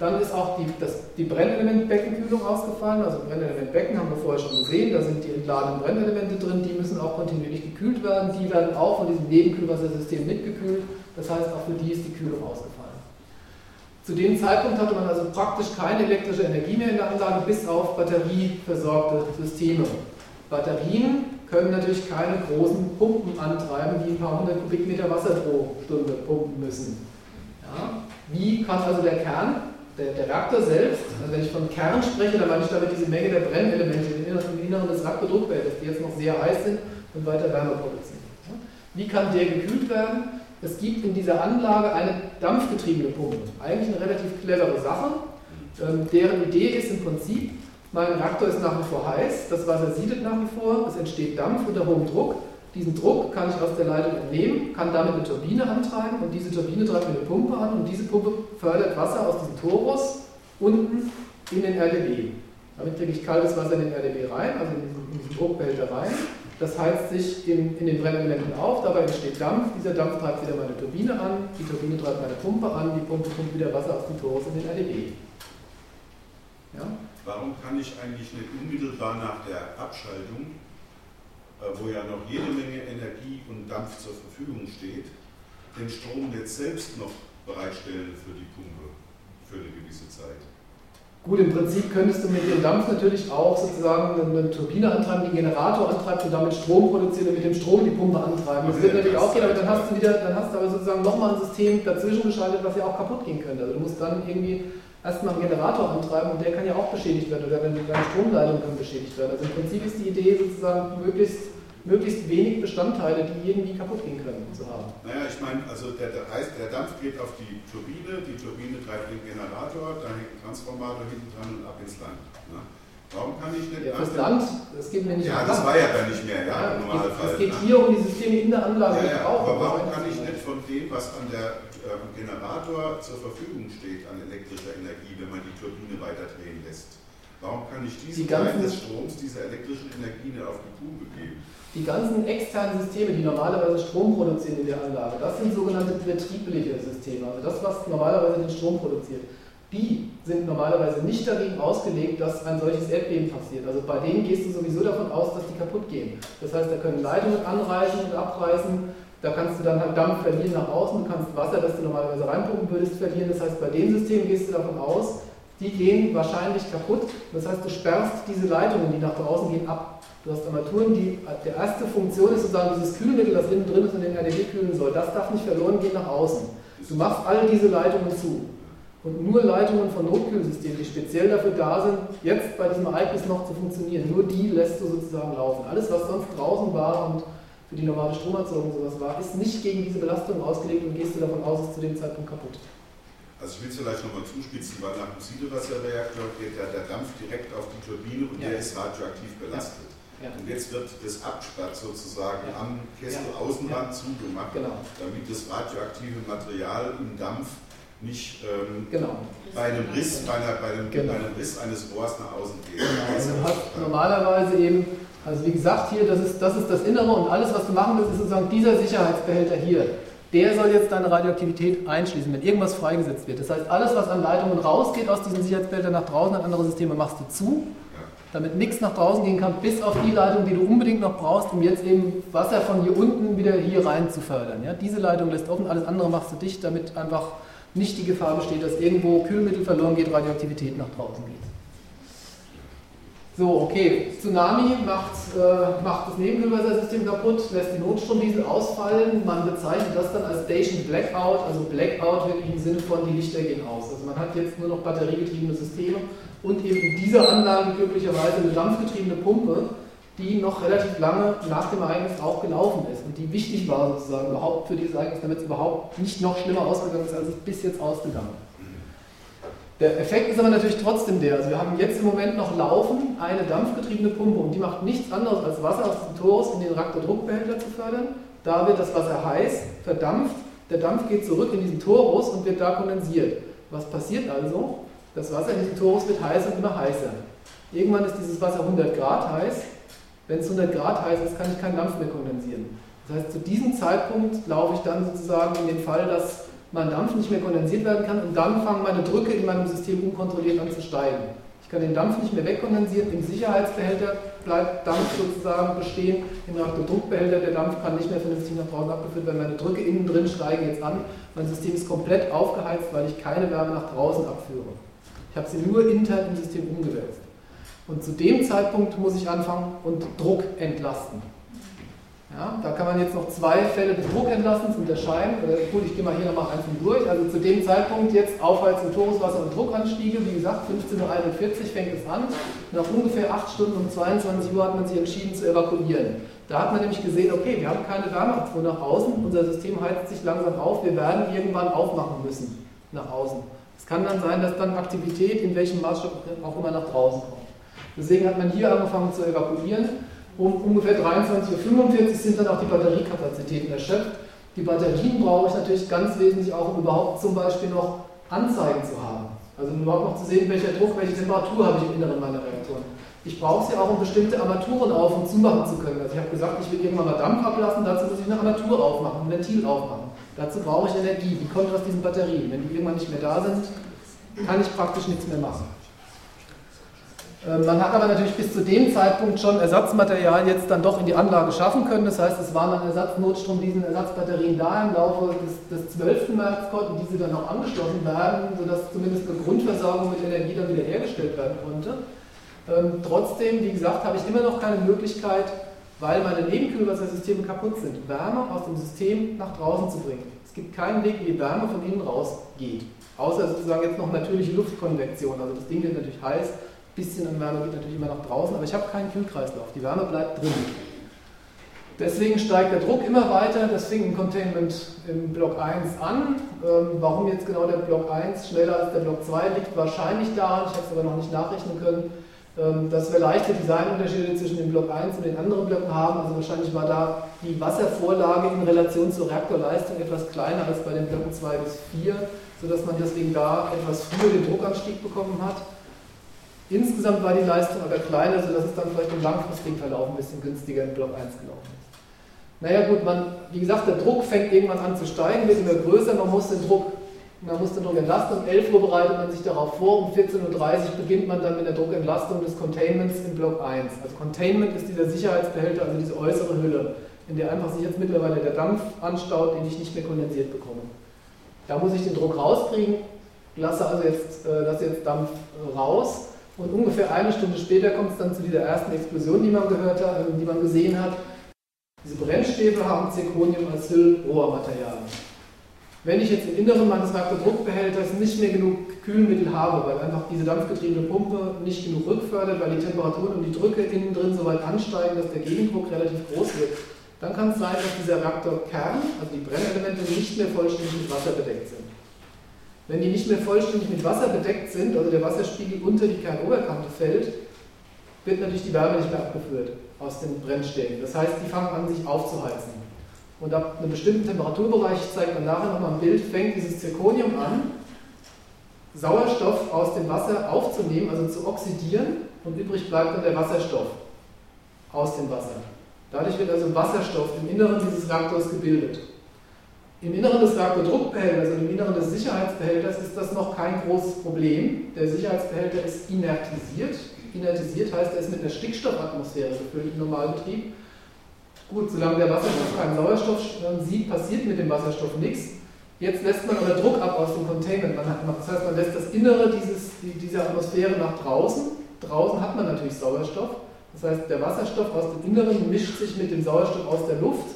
Dann ist auch die, das, die Brennelementbeckenkühlung ausgefallen. Also Brennelementbecken haben wir vorher schon gesehen. Da sind die entladenen Brennelemente drin. Die müssen auch kontinuierlich gekühlt werden. Die werden auch von diesem Nebenkühlwassersystem mitgekühlt. Das heißt, auch für die ist die Kühlung ausgefallen. Zu dem Zeitpunkt hatte man also praktisch keine elektrische Energie mehr in der Anlage, bis auf batterieversorgte Systeme. Batterien können natürlich keine großen Pumpen antreiben, die ein paar hundert Kubikmeter Wasser pro Stunde pumpen müssen. Ja? Wie kann also der Kern, der, der, Reaktor selbst, also wenn ich von Kern spreche, dann meine ich damit diese Menge der Brennelemente im Inneren des Reaktordruckbeltes, die jetzt noch sehr heiß sind und weiter Wärme produzieren. Ja? Wie kann der gekühlt werden? Es gibt in dieser Anlage eine dampfgetriebene Pumpe. Eigentlich eine relativ clevere Sache. Ähm, deren Idee ist im Prinzip, mein Reaktor ist nach wie vor heiß, das Wasser siedet nach wie vor, es entsteht Dampf unter hohem Druck. Diesen Druck kann ich aus der Leitung entnehmen, kann damit eine Turbine antreiben und diese Turbine treibt mir eine Pumpe an und diese Pumpe fördert Wasser aus diesem Torus unten in den RDB. Damit kriege ich kaltes Wasser in den RDB rein, also in diesen Druckbehälter rein. Das heizt sich in, in den Brennelementen auf, dabei entsteht Dampf. Dieser Dampf treibt wieder meine Turbine an, die Turbine treibt meine Pumpe an, die Pumpe pumpt wieder Wasser aus dem Torus in den RDB. Ja? Warum kann ich eigentlich nicht unmittelbar nach der Abschaltung, äh, wo ja noch jede Menge Energie und Dampf zur Verfügung steht, den Strom jetzt selbst noch bereitstellen für die Pumpe für eine gewisse Zeit? Gut, im Prinzip könntest du mit dem Dampf natürlich auch sozusagen eine Turbine antreiben, die einen Generator antreibt und damit Strom produzieren und mit dem Strom die Pumpe antreiben. Das wird natürlich auch gehen, aber dann hast du wieder, dann hast du aber sozusagen nochmal ein System dazwischen geschaltet, was ja auch kaputt gehen könnte. Also du musst dann irgendwie erstmal einen Generator antreiben und der kann ja auch beschädigt werden oder deine Stromleitung kann beschädigt werden. Also im Prinzip ist die Idee sozusagen möglichst möglichst wenig Bestandteile, die irgendwie kaputt gehen können, zu haben. Naja, ich meine, also der, der, heißt, der Dampf geht auf die Turbine, die Turbine treibt den Generator, da hängt ein Transformator hinten dran und ab ins Land. Ne? Warum kann ich nicht. Ja, das Land, das geht mir nicht Ja, das war ja dann nicht mehr, ja, ja im Normalfall. Es geht ne? hier um die Systeme in der Anlage. Ja, ja, auch, aber warum kann ich nicht von dem, was an der äh, Generator zur Verfügung steht, an elektrischer Energie, wenn man die Turbine weiter drehen lässt, warum kann ich diesen die Teil des Stroms, dieser elektrischen Energie nicht auf die Kuh geben? Die ganzen externen Systeme, die normalerweise Strom produzieren in der Anlage, das sind sogenannte betriebliche Systeme, also das, was normalerweise den Strom produziert. Die sind normalerweise nicht dagegen ausgelegt, dass ein solches Erdbeben passiert. Also bei denen gehst du sowieso davon aus, dass die kaputt gehen. Das heißt, da können Leitungen anreißen und abreißen, da kannst du dann halt Dampf verlieren nach außen, du kannst Wasser, das du normalerweise reinpumpen würdest, verlieren. Das heißt, bei den Systemen gehst du davon aus, die gehen wahrscheinlich kaputt. Das heißt, du sperrst diese Leitungen, die nach draußen gehen, ab. Du hast Armaturen, die, die erste Funktion ist sozusagen dieses Kühlmittel, das innen drin ist und den RDW kühlen soll. Das darf nicht verloren gehen nach außen. Du machst all diese Leitungen zu. Und nur Leitungen von Notkühlsystemen, die speziell dafür da sind, jetzt bei diesem Ereignis noch zu funktionieren, nur die lässt du sozusagen laufen. Alles, was sonst draußen war und für die normale Stromerzeugung sowas war, ist nicht gegen diese Belastung ausgelegt und gehst du davon aus, ist zu dem Zeitpunkt kaputt. Also ich will es vielleicht nochmal zuspitzen, weil nach dem Siedewasserreaktor geht der, der Dampf direkt auf die Turbine und ja. der ist radioaktiv belastet. Ja. Und jetzt wird das Abspatt sozusagen ja. am Kesselaußenrand zugemacht, genau. damit das radioaktive Material im Dampf nicht ähm, genau. bei, einem Riss, bei, einer, bei, einem, genau. bei, einem, Riss eines Rohrs nach außen geht. Genau. Also du hast normalerweise eben, also wie gesagt hier, das ist, das ist das Innere und alles, was du machen willst, ist sozusagen dieser Sicherheitsbehälter hier der soll jetzt deine Radioaktivität einschließen, wenn irgendwas freigesetzt wird. Das heißt, alles, was an Leitungen rausgeht aus diesen Sicherheitsbehältern nach draußen an andere Systeme, machst du zu, damit nichts nach draußen gehen kann, bis auf die Leitung, die du unbedingt noch brauchst, um jetzt eben Wasser von hier unten wieder hier rein zu fördern. Ja, diese Leitung lässt offen, alles andere machst du dicht, damit einfach nicht die Gefahr besteht, dass irgendwo Kühlmittel verloren geht, Radioaktivität nach draußen geht. So, okay, Tsunami macht, äh, macht das Nebenübersetzsystem kaputt, lässt die Notstromdiesel ausfallen. Man bezeichnet das dann als Station Blackout, also Blackout wirklich im Sinne von die Lichter gehen aus. Also man hat jetzt nur noch batteriegetriebene Systeme und eben in dieser Anlage glücklicherweise eine dampfgetriebene Pumpe, die noch relativ lange nach dem Ereignis auch gelaufen ist und die wichtig war sozusagen überhaupt für dieses Ereignis, damit es überhaupt nicht noch schlimmer ausgegangen ist, als es bis jetzt ausgegangen ist. Der Effekt ist aber natürlich trotzdem der. Also wir haben jetzt im Moment noch laufen eine dampfgetriebene Pumpe und die macht nichts anderes als Wasser aus dem Torus in den Reaktordruckbehälter zu fördern. Da wird das Wasser heiß, verdampft, der Dampf geht zurück in diesen Torus und wird da kondensiert. Was passiert also? Das Wasser in diesem Torus wird heißer und immer heißer. Irgendwann ist dieses Wasser 100 Grad heiß. Wenn es 100 Grad heiß ist, kann ich keinen Dampf mehr kondensieren. Das heißt, zu diesem Zeitpunkt laufe ich dann sozusagen in den Fall, dass mein Dampf nicht mehr kondensiert werden kann und dann fangen meine Drücke in meinem System unkontrolliert an zu steigen. Ich kann den Dampf nicht mehr wegkondensieren, im Sicherheitsbehälter bleibt Dampf sozusagen bestehen, im Druckbehälter der Dampf kann nicht mehr vernünftig nach draußen abgeführt werden, meine Drücke innen drin steigen jetzt an, mein System ist komplett aufgeheizt, weil ich keine Wärme nach draußen abführe. Ich habe sie nur intern im System umgewälzt. Und zu dem Zeitpunkt muss ich anfangen und Druck entlasten. Ja, da kann man jetzt noch zwei Fälle des Druckentlassens unterscheiden. Gut, ich gehe mal hier nochmal einzeln durch. Also zu dem Zeitpunkt jetzt Aufheizen, Toruswasser und Druckanstiege. Wie gesagt, 15.41 Uhr fängt es an. Nach ungefähr 8 Stunden um 22 Uhr hat man sich entschieden zu evakuieren. Da hat man nämlich gesehen, okay, wir haben keine Wärmeabfuhr nach außen, unser System heizt sich langsam auf, wir werden irgendwann aufmachen müssen nach außen. Es kann dann sein, dass dann Aktivität in welchem Maßstab auch immer nach draußen kommt. Deswegen hat man hier angefangen zu evakuieren. Um ungefähr 23.45 Uhr sind dann auch die Batteriekapazitäten erschöpft. Die Batterien brauche ich natürlich ganz wesentlich auch, um überhaupt zum Beispiel noch Anzeigen zu haben. Also um überhaupt noch zu sehen, welcher Druck, welche Temperatur habe ich im Inneren meiner Reaktoren. Ich brauche sie auch, um bestimmte Armaturen auf- und zumachen zu können. Also ich habe gesagt, ich will irgendwann mal Dampf ablassen, dazu muss ich eine Armatur aufmachen, ein Ventil aufmachen. Dazu brauche ich Energie, die kommt aus diesen Batterien. Wenn die irgendwann nicht mehr da sind, kann ich praktisch nichts mehr machen. Ähm, man hat aber natürlich bis zu dem Zeitpunkt schon Ersatzmaterial jetzt dann doch in die Anlage schaffen können. Das heißt, es waren dann Ersatznotstrom, diesen Ersatzbatterien da. Im Laufe des, des 12. März konnten diese dann auch angeschlossen werden, sodass zumindest eine Grundversorgung mit Energie dann wieder hergestellt werden konnte. Ähm, trotzdem, wie gesagt, habe ich immer noch keine Möglichkeit, weil meine Nebenkühlwassersysteme kaputt sind, Wärme aus dem System nach draußen zu bringen. Es gibt keinen Weg, wie die Wärme von innen rausgeht. Außer sozusagen jetzt noch natürliche Luftkonvektion. Also das Ding wird natürlich heiß bisschen an Wärme geht natürlich immer nach draußen, aber ich habe keinen Kühlkreislauf. Die Wärme bleibt drin. Deswegen steigt der Druck immer weiter. Das fing im Containment im Block 1 an. Ähm, warum jetzt genau der Block 1 schneller als der Block 2 liegt wahrscheinlich daran, ich habe es aber noch nicht nachrechnen können, ähm, dass wir leichte Designunterschiede zwischen dem Block 1 und den anderen Blöcken haben. Also wahrscheinlich war da die Wasservorlage in Relation zur Reaktorleistung etwas kleiner als bei den Blöcken 2 bis 4, sodass man deswegen da etwas früher den Druckanstieg bekommen hat. Insgesamt war die Leistung aber kleiner, sodass es dann vielleicht im langfristigen Verlauf ein bisschen günstiger in Block 1 gelaufen ist. Naja gut, man, wie gesagt, der Druck fängt irgendwann an zu steigen, wird immer größer, man muss den Druck, man muss den Druck entlasten. Um 11 Uhr bereitet man sich darauf vor, um 14.30 Uhr beginnt man dann mit der Druckentlastung des Containments in Block 1. Also Containment ist dieser Sicherheitsbehälter, also diese äußere Hülle, in der einfach sich jetzt mittlerweile der Dampf anstaut, den ich nicht mehr kondensiert bekomme. Da muss ich den Druck rauskriegen, lasse also jetzt, äh, lasse jetzt Dampf raus Und ungefähr eine Stunde später kommt es dann zu dieser ersten Explosion, die man gehört hat, die man gesehen hat. Diese Brennstäbe haben Zirconium als Hüllrohrmaterial. Wenn ich jetzt im Inneren meines Reaktordruckbehälters nicht mehr genug Kühlmittel habe, weil einfach diese dampfgetriebene Pumpe nicht genug rückfördert, weil die Temperaturen und die Drücke innen drin so weit ansteigen, dass der Gegendruck relativ groß wird, dann kann es sein, dass dieser Reaktorkern, also die Brennelemente, nicht mehr vollständig mit Wasser bedeckt sind. Wenn die nicht mehr vollständig mit Wasser bedeckt sind, also der Wasserspiegel unter die Kernoberkante fällt, wird natürlich die Wärme nicht mehr abgeführt aus den Brennstäben. Das heißt, die fangen an, sich aufzuheizen. Und ab einem bestimmten Temperaturbereich, ich zeige dann nachher nochmal ein Bild, fängt dieses Zirconium an, Sauerstoff aus dem Wasser aufzunehmen, also zu oxidieren, und übrig bleibt dann der Wasserstoff aus dem Wasser. Dadurch wird also Wasserstoff im Inneren dieses Reaktors gebildet. Im Inneren des Reaktordruckbehälters und im Inneren des Sicherheitsbehälters ist das noch kein großes Problem. Der Sicherheitsbehälter ist inertisiert. Inertisiert heißt, er ist mit einer Stickstoffatmosphäre gefüllt im Normalbetrieb. Gut, solange der Wasserstoff keinen Sauerstoff sieht, passiert mit dem Wasserstoff nichts. Jetzt lässt man aber Druck ab aus dem Containment. das heißt, man lässt das Innere dieses, dieser Atmosphäre nach draußen. Draußen hat man natürlich Sauerstoff. Das heißt, der Wasserstoff aus dem Inneren mischt sich mit dem Sauerstoff aus der Luft.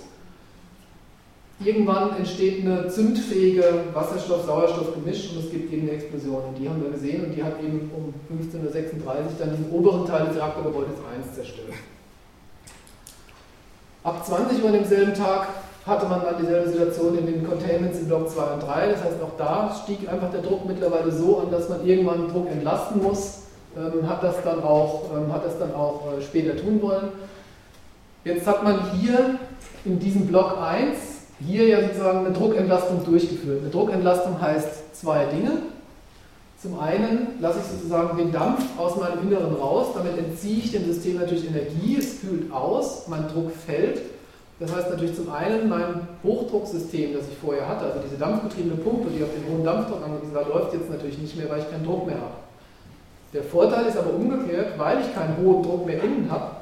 Irgendwann entsteht eine zündfähige Wasserstoff-Sauerstoff-Gemisch und es gibt eben eine Explosion. Und die haben wir gesehen und die hat eben um 15.36 Uhr dann den oberen Teil des Reaktorgebäudes 1 zerstört. Ab 20 Uhr an demselben Tag hatte man dann dieselbe Situation in den Containments in Block 2 und 3. Das heißt, auch da stieg einfach der Druck mittlerweile so an, dass man irgendwann Druck entlasten muss. Ähm, hat das dann auch, ähm, hat das dann auch äh, später tun wollen. Jetzt hat man hier in diesem Block 1 hier ja sozusagen eine Druckentlastung durchgeführt. Eine Druckentlastung heißt zwei Dinge. Zum einen lasse ich sozusagen den Dampf aus meinem Inneren raus, damit entziehe ich dem System natürlich Energie, es kühlt aus, mein Druck fällt. Das heißt natürlich zum einen mein Hochdrucksystem, das ich vorher hatte, also diese dampfgetriebene Pumpe, die auf den hohen Dampfdruck angewiesen war, läuft jetzt natürlich nicht mehr, weil ich keinen Druck mehr habe. Der Vorteil ist aber umgekehrt, weil ich keinen hohen Druck mehr innen habe,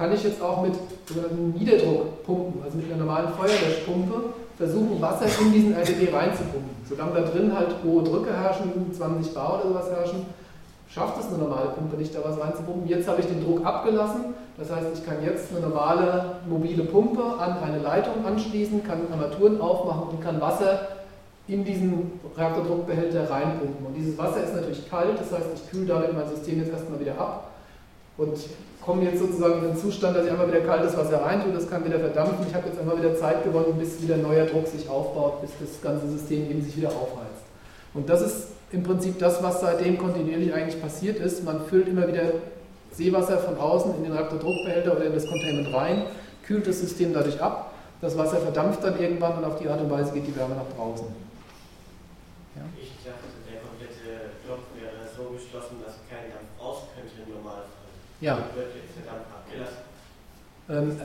kann ich jetzt auch mit sogenannten Niederdruckpumpen, also mit einer normalen Feuerlöschpumpe, versuchen, Wasser in diesen RTD reinzupumpen. Solange da drin halt hohe Drücke herrschen, 20 Bar oder sowas herrschen, schafft es eine normale Pumpe nicht, da was reinzupumpen. Jetzt habe ich den Druck abgelassen, das heißt, ich kann jetzt eine normale mobile Pumpe an eine Leitung anschließen, kann Armaturen aufmachen und kann Wasser in diesen Reaktordruckbehälter reinpumpen. Und dieses Wasser ist natürlich kalt, das heißt, ich kühle damit mein System jetzt erstmal wieder ab und komme jetzt sozusagen in den Zustand, dass ich einmal wieder kaltes Wasser reintue, das kann wieder verdampfen. Ich habe jetzt einmal wieder Zeit gewonnen, bis wieder neuer Druck sich aufbaut, bis das ganze System eben sich wieder aufheizt. Und das ist im Prinzip das, was seitdem kontinuierlich eigentlich passiert ist. Man füllt immer wieder Seewasser von außen in den Reaktordruckbehälter oder in das Containment rein, kühlt das System dadurch ab, das Wasser verdampft dann irgendwann und auf die Art und Weise geht die Wärme nach draußen. Ja? Ich dachte, der komplette Block wäre so geschlossen, dass kein Dampf raus könnte im Normalfall. Ja. Wird jetzt der Dampf abgelassen? Ähm,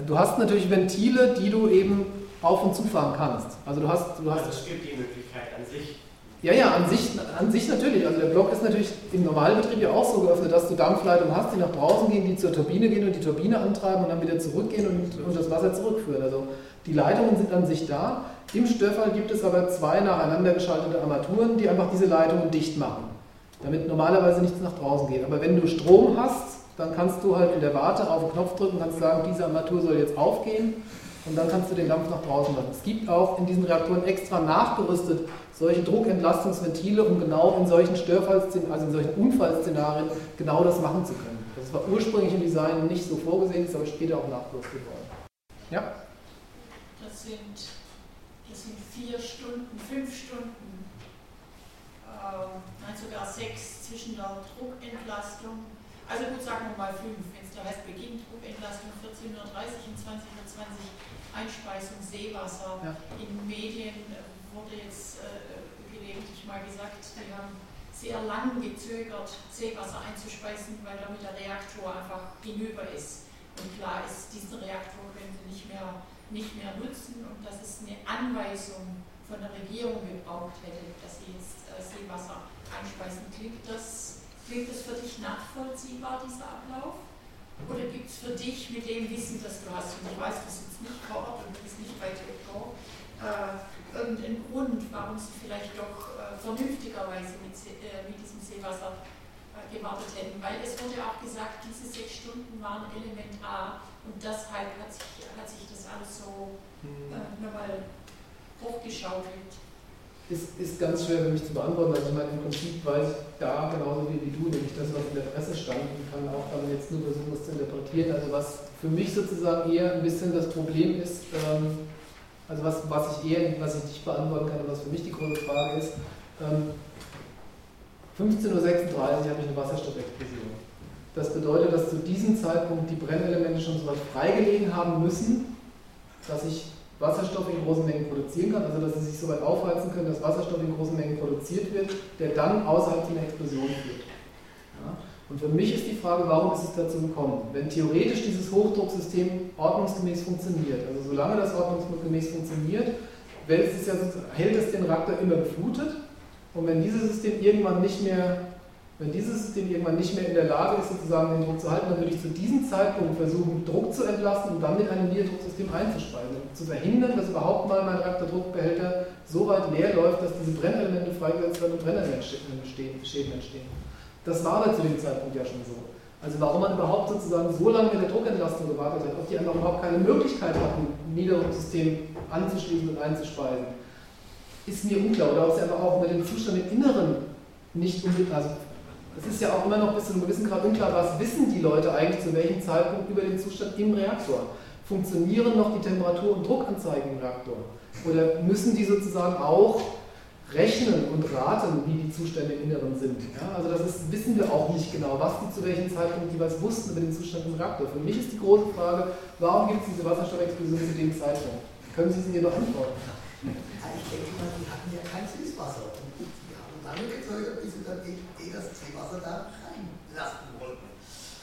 du hast natürlich Ventile, die du eben auf- und zufahren kannst. Also du hast, du hast also es gibt die Möglichkeit an sich. Ja, ja, an sich, an sich natürlich. Also der Block ist natürlich im Normalbetrieb ja auch so geöffnet, dass du Dampfleitungen hast, die nach draußen gehen, die zur Turbine gehen und die Turbine antreiben und dann wieder zurückgehen und, und das Wasser zurückführen. Also die Leitungen sind an sich da. Im Störfall gibt es aber zwei nacheinander geschaltete Armaturen, die einfach diese Leitungen dicht machen, damit normalerweise nichts nach draußen geht. Aber wenn du Strom hast, dann kannst du halt in der Warte auf den Knopf drücken und kannst sagen, diese Armatur soll jetzt aufgehen und dann kannst du den Dampf nach draußen lassen. Es gibt auch in diesen Reaktoren extra nachgerüstet solche Druckentlastungsventile, um genau in solchen Störfallszenarien, also in solchen Unfallszenarien genau das machen zu können. Das war ursprünglich im Design nicht so vorgesehen, ist aber später auch nachgerüstet worden. Ja? Das sind, das sind vier Stunden, fünf Stunden, äh, nein sogar sechs zwischen der Druckentlastung. Also gut, sagen wir mal fünf, wenn es da heißt beginnt Druckentlastung 14.30 Uhr und 20.20 Uhr Einspeisung Seewasser. Ja. In Medien äh, wurde jetzt äh, gelegentlich mal gesagt, die haben sehr lang gezögert, Seewasser einzuspeisen, weil damit der Reaktor einfach hinüber ist. Und klar ist, diesen Reaktor können sie nicht mehr, nicht mehr nutzen und dass es eine Anweisung von der Regierung gebraucht hätte, dass sie jetzt äh, Seewasser einspeisen. Klingt das, klingt das für dich nachvollziehbar, dieser Ablauf? Oder gibt es für dich mit dem Wissen, das du hast, und ich weiß, du sitzt nicht vor Ort und du bist nicht bei Telekom, äh, irgendeinen Grund, warum sie vielleicht doch äh, vernünftigerweise mit, äh, mit diesem Seewasser gewartet hätten, weil es wurde auch gesagt, diese sechs Stunden waren elementar und deshalb hat sich, hat sich das alles so hm. äh, nochmal hochgeschaukelt. Ist, ist ganz schwer für mich zu beantworten. Also ich meine, im Prinzip weiß ich da genauso wie, wie du, nämlich das, was in der Presse stand, und kann auch dann jetzt nur versuchen, das zu interpretieren. Also was für mich sozusagen eher ein bisschen das Problem ist, ähm, also was, was ich eher, was ich nicht beantworten kann, was für mich die große Frage ist, ähm, 15.36 Uhr habe ich eine Wasserstoffexplosion. Das bedeutet, dass zu diesem Zeitpunkt die Brennelemente schon so weit freigelegen haben müssen, dass ich Wasserstoff in großen Mengen produzieren kann, also dass sie sich so weit aufheizen können, dass Wasserstoff in großen Mengen produziert wird, der dann außerhalb von einer Explosion führt. Ja? Und für mich ist die Frage, warum ist es dazu gekommen? Wenn theoretisch dieses Hochdrucksystem ordnungsgemäß funktioniert, also solange das ordnungsgemäß funktioniert, es ja, hält es den Reaktor immer geflutet und wenn dieses System irgendwann nicht mehr wenn dieses System irgendwann nicht mehr in der Lage ist, sozusagen den Druck zu halten, dann würde ich zu diesem Zeitpunkt versuchen, Druck zu entlasten und dann mit einem Niederdrucksystem einzuspeisen. Zu verhindern, dass überhaupt mal mein Reaktordruckbehälter so weit leer läuft, dass diese Brennelemente freigesetzt werden und Brennelementschäden entstehen. Das war aber zu dem Zeitpunkt ja schon so. Also warum man überhaupt sozusagen so lange mit der Druckentlastung gewartet hat, ob die einfach überhaupt keine Möglichkeit hatten, ein Niederdrucksystem anzuschließen und einzuspeisen, ist mir unklar. Oder ob sie einfach auch mit dem Zustand im Inneren nicht unbedingt, also es ist ja auch immer noch bis zu einem gewissen Grad unklar, was wissen die Leute eigentlich zu welchem Zeitpunkt über den Zustand im Reaktor. Funktionieren noch die Temperatur- und Druckanzeigen im Reaktor? Oder müssen die sozusagen auch rechnen und raten, wie die Zustände im Inneren sind? Ja, also das ist, wissen wir auch nicht genau, was die zu welchem Zeitpunkt jeweils wussten über den Zustand im Reaktor. Für mich ist die große Frage, warum gibt es diese Wasserstoffexplosion zu dem Zeitpunkt? Können Sie es mir beantworten? Ich denke mal, die hatten ja kein Süßwasser. Lange gezögert, bis sie dann eh, eh das Seewasser da reinlassen wollten.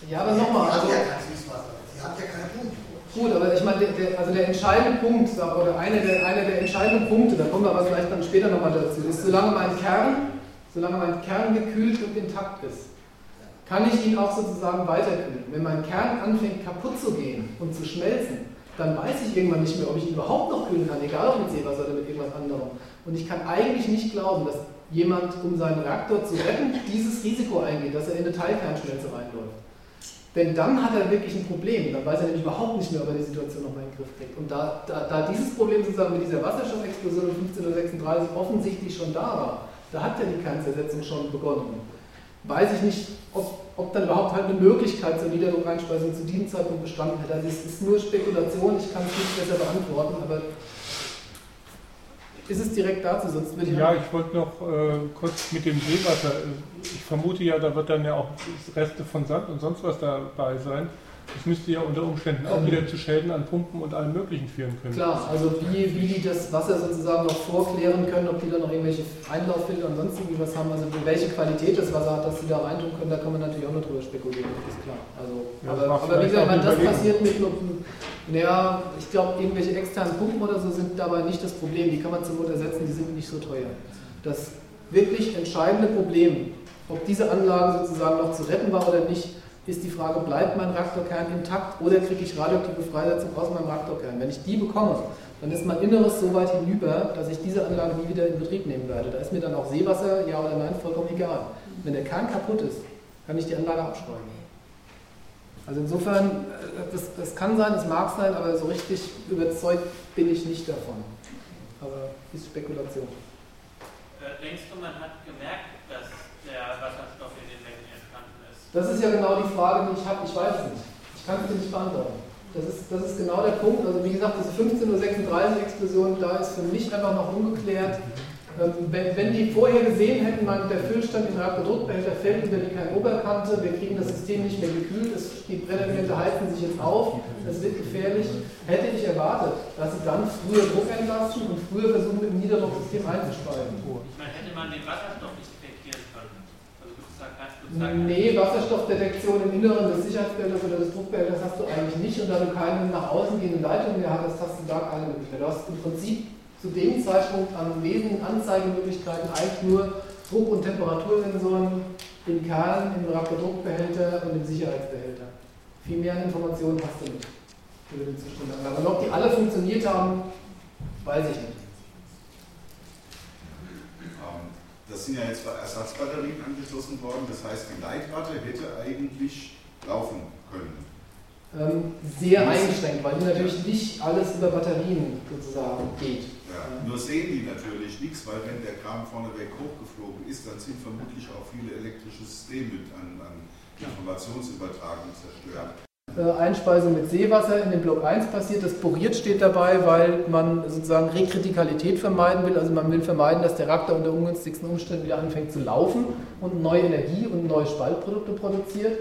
Ja, aber nochmal. Die also, haben ja kein Süßwasser. Die haben ja keine Blumen. Gut, aber ich meine, der, der, also der entscheidende Punkt, oder einer der, einer der entscheidenden Punkte, da kommen wir aber vielleicht dann später nochmal dazu, ist, solange mein Kern, solange mein Kern gekühlt und intakt ist, kann ich ihn auch sozusagen weiterkühlen. Wenn mein Kern anfängt kaputt zu gehen und zu schmelzen, dann weiß ich irgendwann nicht mehr, ob ich ihn überhaupt noch kühlen kann, egal ob mit Seewasser oder mit irgendwas anderem. Und ich kann eigentlich nicht glauben, dass jemand, um seinen Reaktor zu retten, dieses Risiko eingeht, dass er in eine Teilkernschmelze reinläuft. Denn dann hat er wirklich ein Problem. Dann weiß er nämlich überhaupt nicht mehr, ob er die Situation noch mal in den Griff kriegt. Und da, da, da dieses Problem sozusagen mit dieser Wasserstoffexplosion um 1536 offensichtlich schon da war, da hat ja die Kernzersetzung schon begonnen. Weiß ich nicht, ob, ob dann überhaupt halt eine Möglichkeit zur Niederdruckeinspeisung zu diesem Zeitpunkt bestanden hätte. Also es ist nur Spekulation, ich kann es nicht besser beantworten, aber ist es direkt dazu, sonst würde ich. Ja, ich wollte noch äh, kurz mit dem Seewasser. Ich vermute ja, da wird dann ja auch Reste von Sand und sonst was dabei sein. Das müsste ja unter Umständen auch ähm, wieder zu Schäden an Pumpen und allem Möglichen führen können. Klar, also wie, wie die das Wasser sozusagen noch vorklären können, ob die da noch irgendwelche Einlauffilter und sonst irgendwie was haben, also welche Qualität das Wasser hat, dass sie da reintun können, da kann man natürlich auch noch drüber spekulieren, das ist klar. Also, ja, aber, aber wie gesagt, wenn das passiert mit naja, ich glaube, irgendwelche externen Pumpen oder so sind dabei nicht das Problem, die kann man zum Not ersetzen, die sind nicht so teuer. Das wirklich entscheidende Problem, ob diese Anlage sozusagen noch zu retten war oder nicht, ist die Frage, bleibt mein Reaktorkern intakt oder kriege ich radioaktive Freisetzung aus meinem Reaktorkern? Wenn ich die bekomme, dann ist mein Inneres so weit hinüber, dass ich diese Anlage nie wieder in Betrieb nehmen werde. Da ist mir dann auch Seewasser, ja oder nein, vollkommen egal. Wenn der Kern kaputt ist, kann ich die Anlage abschreiben. Also insofern, äh, das, das kann sein, das mag sein, aber so richtig überzeugt bin ich nicht davon. Aber ist Spekulation. Äh, denkst du, man hat gemerkt, dass der Wasserstoff das ist ja genau die Frage, die ich habe. Ich weiß es nicht. Ich kann es dir nicht beantworten. Das ist, das ist genau der Punkt. Also wie gesagt, diese 15.36 Uhr Explosion, da ist für mich einfach noch ungeklärt. Ähm, wenn, wenn, die vorher gesehen hätten, man, der Füllstand im Reaktordruckbehälter fällt über die Kein-Oberkante, wir kriegen das System nicht mehr gekühlt, es, die Brennelemente heizen sich jetzt auf, es wird gefährlich, hätte ich erwartet, dass sie dann früher Druck entlasten und früher versuchen, im Niederdrucksystem einzuspeisen. Ich meine, hätte man den Wasserstoff nicht Nee, Wasserstoffdetektion im Inneren des Sicherheitsbehälters oder des Druckbehälters hast du eigentlich nicht und da du keine nach außen gehenden Leitungen mehr hattest, hast du da keine Möglichkeit. Du hast im Prinzip zu dem Zeitpunkt an wesentlichen Anzeigemöglichkeiten eigentlich nur Druck- und Temperatursensoren im Kern, im Reaktordruckbehälter und im Sicherheitsbehälter. Viel mehr Informationen hast du nicht über den Zustand. Aber ob die alle funktioniert haben, weiß ich nicht. Ähm, das sind ja jetzt Ersatzbatterien angeschlossen worden, das heißt, die Leitwarte hätte eigentlich laufen können. Ähm, sehr eingeschränkt, weil natürlich nicht alles über Batterien sozusagen geht. Ja, nur sehen die natürlich nichts, weil wenn der Kram vorneweg hochgeflogen ist, dann sind vermutlich auch viele elektrische Systeme an, an Informationsübertragung zerstört. Äh, Einspeisung mit Seewasser in den Block 1 passiert. Das poriert steht dabei, weil man sozusagen Rekritikalität vermeiden will. Also man will vermeiden, dass der Reaktor unter ungünstigsten Umständen wieder anfängt zu laufen und neue Energie und neue Spaltprodukte produziert.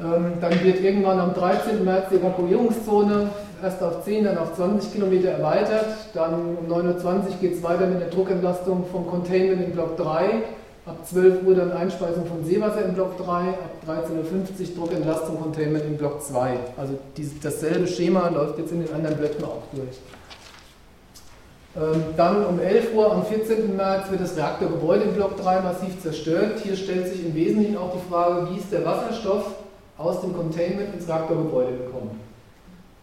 Ähm, dann wird irgendwann am 13. März die Evakuierungszone erst auf 10, dann auf 20 Kilometer erweitert. Dann um 9.20 Uhr geht es weiter mit der Druckentlastung vom Containment in Block 3. Ab 12 Uhr dann Einspeisung von Seewasser in Block 3, ab 13.50 Uhr Druckentlastung Containment in Block 2. Also dieses, dasselbe Schema läuft jetzt in den anderen Blöcken auch durch. Ähm, dann um 11 Uhr am 14. März wird das Reaktorgebäude in Block 3 massiv zerstört. Hier stellt sich im Wesentlichen auch die Frage, wie ist der Wasserstoff aus dem Containment ins Reaktorgebäude gekommen.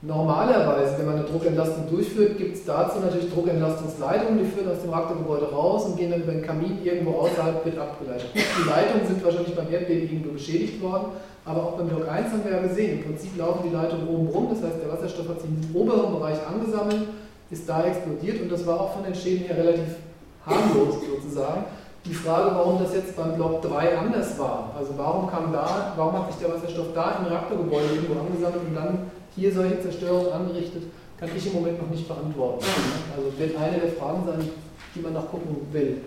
Normalerweise, wenn man eine Druckentlastung durchführt, gibt es dazu natürlich Druckentlastungsleitungen, die führen aus dem Reaktorgebäude raus und gehen dann über den Kamin irgendwo außerhalb, wird abgeleitet. Die Leitungen sind wahrscheinlich beim Erdbeben irgendwo beschädigt worden, aber auch beim Block 1 haben wir ja gesehen, im Prinzip laufen die Leitungen oben rum, das heißt der Wasserstoff hat sich im oberen Bereich angesammelt, ist da explodiert und das war auch von den Schäden her relativ harmlos sozusagen die Frage, warum das jetzt beim Block 3 anders war. Also warum kam da, warum hat sich der Wasserstoff da im Reaktorgebäude irgendwo angesammelt und dann hier solche Zerstörungen angerichtet, kann ich im Moment noch nicht beantworten. Also wird eine der Fragen sein, die man noch gucken will.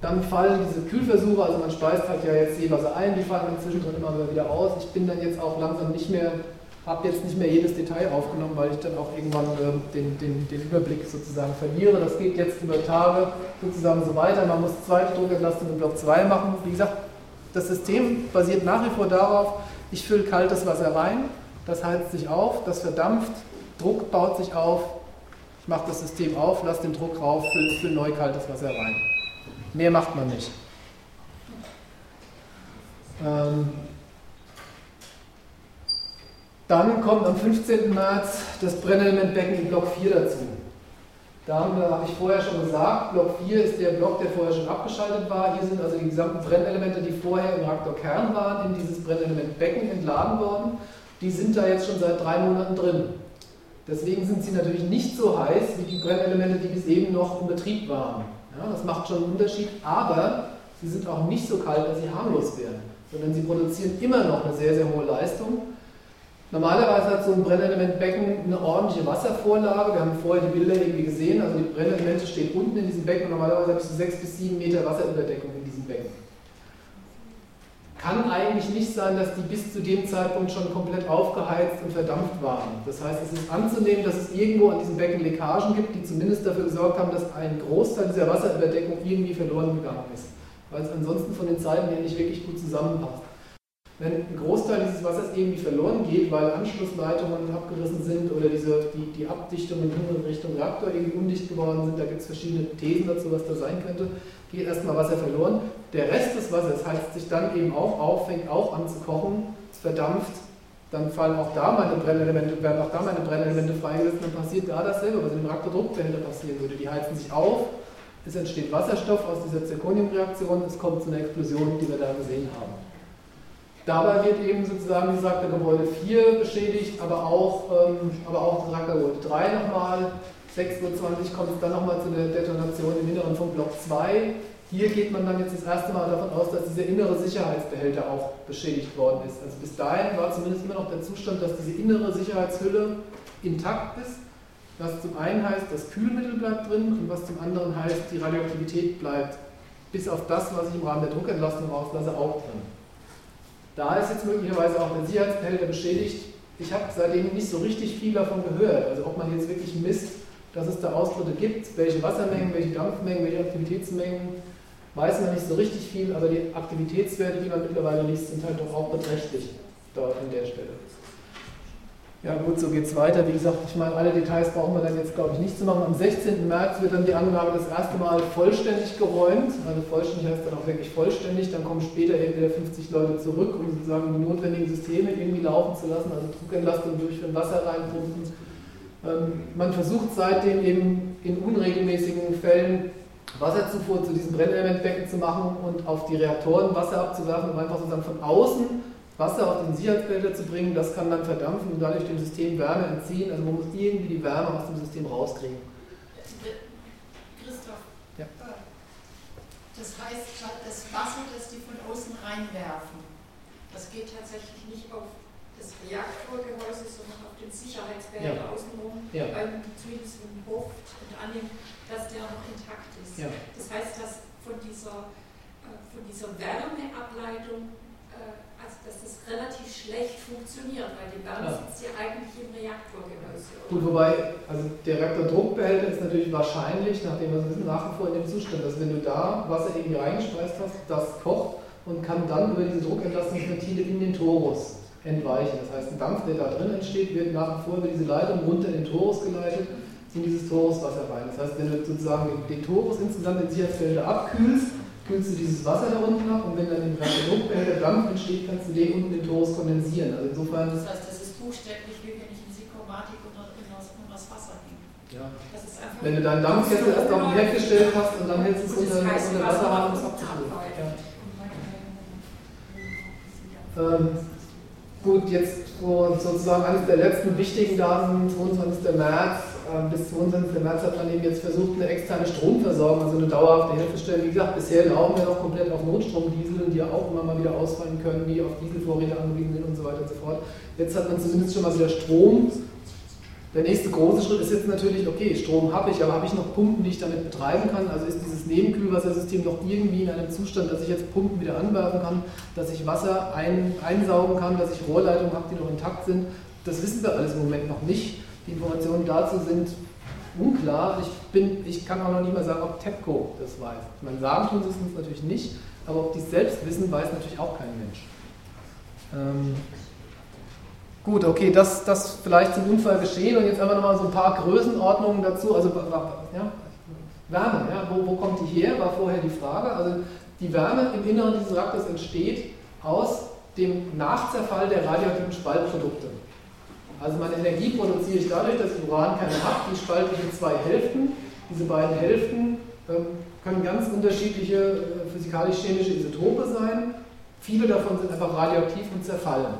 Dann fallen diese Kühlversuche, also man speist halt ja jetzt Seewasser ein, die fallen dann zwischendrin immer wieder aus. Ich bin dann jetzt auch langsam nicht mehr habe jetzt nicht mehr jedes Detail aufgenommen, weil ich dann auch irgendwann äh, den, den, den, Überblick sozusagen verliere. Das geht jetzt über Tage sozusagen so weiter. Man muss zweite Druckentlastung in Block 2 machen. Wie gesagt, das System basiert nach wie vor darauf, ich fülle kaltes Wasser rein, das heizt sich auf, das verdampft, Druck baut sich auf, ich mache das System auf, lasse den Druck rauf, fülle, fülle neu kaltes Wasser rein. Mehr macht man nicht. Ähm, dann kommt am 15. März das Brennelementbecken in Block 4 dazu. Da habe ich vorher schon gesagt, Block 4 ist der Block, der vorher schon abgeschaltet war. Hier sind also die gesamten Brennelemente, die vorher im Reaktorkern waren, in dieses Brennelementbecken entladen worden. Die sind da jetzt schon seit drei Monaten drin. Deswegen sind sie natürlich nicht so heiß wie die Brennelemente, die bis eben noch im Betrieb waren. Ja, das macht schon einen Unterschied, aber sie sind auch nicht so kalt, dass sie harmlos werden, sondern sie produzieren immer noch eine sehr, sehr hohe Leistung. Normalerweise hat so ein Brennelementbecken eine ordentliche Wasservorlage. Wir haben vorher die Bilder irgendwie gesehen. Also die Brennelemente stehen unten in diesem Becken und normalerweise habe ich so 6 bis 7 Meter Wasserüberdeckung in diesem Becken. Kann eigentlich nicht sein, dass die bis zu dem Zeitpunkt schon komplett aufgeheizt und verdampft waren. Das heißt, es ist anzunehmen, dass es irgendwo an diesem Becken Leckagen gibt, die zumindest dafür gesorgt haben, dass ein Großteil dieser Wasserüberdeckung irgendwie verloren gegangen ist. Weil es ansonsten von den Zeiten her nicht wirklich gut zusammenpasst. Wenn ein Großteil dieses Wassers irgendwie verloren geht, weil Anschlussleitungen abgerissen sind oder diese, die, die Abdichtungen in Richtung Reaktor irgendwie undicht geworden sind, da gibt es verschiedene Thesen dazu, was da sein könnte, geht erstmal Wasser verloren. Der Rest des Wassers heizt sich dann eben auch auf, fängt auch an zu kochen, verdampft, dann fallen auch da meine Brennelemente, werden auch da meine Brennelemente freigesetzt, dann passiert da dasselbe, was in dem Reaktordruckbehälter passieren würde. Die heizen sich auf, es entsteht Wasserstoff aus dieser Zirconiumreaktion, es kommt zu einer Explosion, die wir da gesehen haben. Dabei wird eben sozusagen gesagt, der Gebäude 4 beschädigt, aber auch, ähm, aber auch Rackgebäude 3 nochmal. 6.20 Uhr kommt es dann nochmal zu der Detonation im Inneren von Block 2. Hier geht man dann jetzt das erste Mal davon aus, dass dieser innere Sicherheitsbehälter auch beschädigt worden ist. Also bis dahin war zumindest immer noch der Zustand, dass diese innere Sicherheitshülle intakt ist. Was zum einen heißt, das Kühlmittel bleibt drin und was zum anderen heißt, die Radioaktivität bleibt bis auf das, was ich im Rahmen der Druckentlastung rauslasse, auch drin. Da ist jetzt möglicherweise auch der Sicherheitsbehälter beschädigt. Ich habe seitdem nicht so richtig viel davon gehört. Also ob man jetzt wirklich misst, dass es da Austritte gibt, welche Wassermengen, welche Dampfmengen, welche Aktivitätsmengen, weiß man nicht so richtig viel, aber die Aktivitätswerte, die man mittlerweile liest, sind halt doch auch beträchtlich dort an der Stelle. Ja gut, so geht es weiter. Wie gesagt, ich meine, alle Details brauchen wir dann jetzt, glaube ich, nicht zu machen. Am 16. März wird dann die Anlage das erste Mal vollständig geräumt. Also vollständig heißt dann auch wirklich vollständig. Dann kommen später entweder 50 Leute zurück, um sozusagen die notwendigen Systeme irgendwie laufen zu lassen, also Druckentlastung durchführen, Wasser reinpumpen. Ähm, man versucht seitdem eben in unregelmäßigen Fällen Wasserzufuhr zu diesem Brennelementbecken zu machen und auf die Reaktoren Wasser abzuwerfen, um einfach sozusagen von außen Wasser auf den Sicherheitsbehälter zu bringen. Das kann dann verdampfen und dadurch dem System Wärme entziehen. Also man muss irgendwie die Wärme aus dem System rauskriegen. Christoph, ja. das heißt, das Wasser, das die von außen reinwerfen, das geht tatsächlich nicht auf das Reaktorgehäuse, sondern auf den Sicherheitsbehälter ja. außenrum, ja. Ähm, zumindest im Hof und annimmt, dass der noch intakt ist. Ja. Das heißt, dass von dieser, äh, von dieser Wärmeableitung, äh, also dass das relativ schlecht funktioniert, weil die Wärme ja. sitzt ja eigentlich im Reaktorgehäuse. Gut, wobei, also der Reaktordruckbehälter ist natürlich wahrscheinlich, nachdem wir es wissen, nach wie vor in dem Zustand, dass wenn du da Wasser irgendwie reingespeist hast, das kocht und kann dann über diese Druckentlastungsventile in den Torus entweichen. Das heißt, ein Dampf, der da drin entsteht, wird nach wie vor über diese Leitung runter in den Torus geleitet, in dieses Toruswasser rein. Das heißt, wenn du sozusagen den Torus insgesamt in Sicherheitsfelder abkühlst, kühlst du dieses Wasser da unten ab und wenn dann im Druckbehälter Dampf entsteht, kannst du den unten in den Torus kondensieren. Also insofern das heißt, das ist buchstäblich wie wenn ich in Sikomatik unter, unter das Wasser hänge. Ja. Wenn du deinen Dampfkessel erst auf den Herd gestellt hast und dann hältst du es unter, unter Wasser um es abzukühlen. Ja. Ähm, Gut, jetzt sozusagen eines der letzten wichtigen Daten, 22. März. Ähm, bis 22. März hat man eben jetzt versucht, eine externe Stromversorgung, also eine dauerhafte herzustellen. Wie gesagt, bisher laufen wir noch komplett auf Notstromdiesel, die auch immer mal wieder ausfallen können, die auf Dieselvorräte angewiesen sind und so weiter und so fort. Jetzt hat man zumindest schon mal wieder Strom der nächste große Schritt ist jetzt natürlich, okay, Strom habe ich, aber habe ich noch Pumpen, die ich damit betreiben kann? Also ist dieses Nebenkühlwassersystem noch irgendwie in einem Zustand, dass ich jetzt Pumpen wieder anwerfen kann, dass ich Wasser ein, einsaugen kann, dass ich Rohrleitungen habe, die noch intakt sind? Das wissen wir alles im Moment noch nicht. Die Informationen dazu sind unklar. Ich, bin, ich kann auch noch nicht mal sagen, ob TEPCO das weiß. Meine, sagen tun sie es uns natürlich nicht, aber ob die es selbst wissen, weiß natürlich auch kein Mensch. Ähm, Gut, okay, das, das vielleicht zum Unfall geschehen und jetzt einfach nochmal so ein paar Größenordnungen dazu. Also ja, Wärme, ja, wo, wo kommt die her, war vorher die Frage. Also die Wärme im Inneren dieses Reaktors entsteht aus dem Nachzerfall der radioaktiven Spaltprodukte. Also meine Energie produziere ich dadurch, dass ich Urankerne habe, die spalte ich in zwei Hälften. Diese beiden Hälften ähm, können ganz unterschiedliche äh, physikalisch-chemische Isotope sein. Viele davon sind einfach radioaktiv und zerfallen.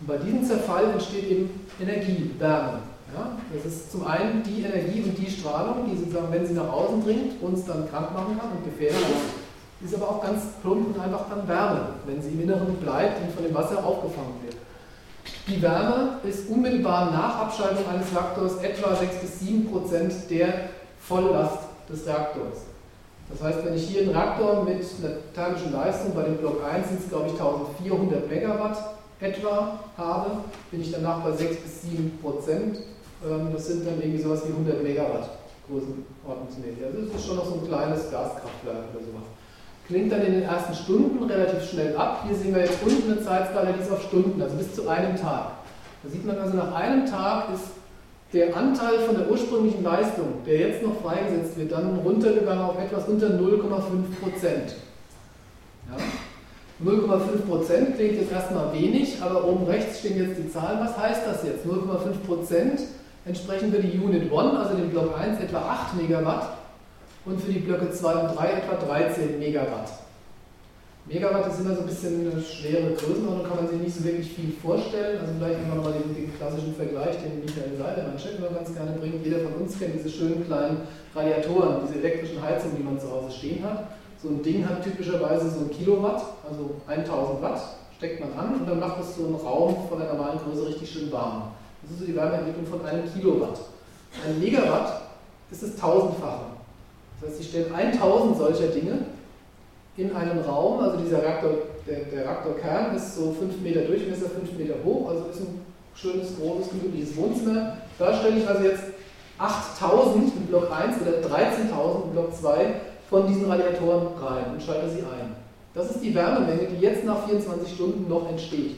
Und bei diesem Zerfall entsteht eben Energie, Wärme. Ja? Das ist zum einen die Energie und die Strahlung, die sozusagen, wenn sie nach außen dringt, uns dann krank machen kann und gefährlich ist. Ist aber auch ganz plump und einfach dann Wärme, wenn sie im Inneren bleibt und von dem Wasser aufgefangen wird. Die Wärme ist unmittelbar nach Abschaltung eines Reaktors etwa 6 bis 7 Prozent der Volllast des Reaktors. Das heißt, wenn ich hier einen Reaktor mit einer thermischen Leistung, bei dem Block 1 sind es glaube ich 1400 Megawatt etwa habe, bin ich danach bei 6 bis 7 Prozent. Ähm, das sind dann irgendwie sowas wie 100 Megawatt Größenordnungsmäßig. Also das ist schon noch so ein kleines Gaskraftwerk oder sowas. Klingt dann in den ersten Stunden relativ schnell ab. Hier sehen wir jetzt unten eine Zeitskala, die ist auf Stunden, also bis zu einem Tag. Da sieht man also, nach einem Tag ist der Anteil von der ursprünglichen Leistung, der jetzt noch freigesetzt wird, dann runtergegangen auf etwas unter 0,5 Prozent. Ja? 0,5 Prozent klingt jetzt erstmal wenig, aber oben rechts stehen jetzt die Zahlen. Was heißt das jetzt? 0,5 Prozent entsprechen für die Unit 1, also den Block 1, etwa 8 Megawatt und für die Blöcke 2 und 3 etwa 13 Megawatt. Megawatt ist immer so ein bisschen eine schwere Größenordnung, kann man sich nicht so wirklich viel vorstellen. Also vielleicht immer mal den, den klassischen Vergleich, den Michael Seiler, mein Chef, immer ganz gerne bringt. Jeder von uns kennt diese schönen kleinen Radiatoren, diese elektrischen Heizungen, die man zu Hause stehen hat. So ein Ding hat typischerweise so ein Kilowatt, also 1000 Watt, steckt man an und dann macht es so einen Raum von der normalen Größe richtig schön warm. Das ist so die Wärmeentwicklung von einem Kilowatt. Ein Megawatt ist das tausendfache. Das heißt, Sie stellen 1000 solcher Dinge in einen Raum, also dieser Reaktor, der, der Reaktorkern ist so 5 Meter Durchmesser, 5 Meter hoch, also ist ein schönes, großes, gemütliches Wohnzimmer. Da stelle ich also jetzt 8000 im Block 1 oder 13.000 im Block 2 von diesen Radiatoren rein und schalte sie ein. Das ist die Wärmemenge, die jetzt nach 24 Stunden noch entsteht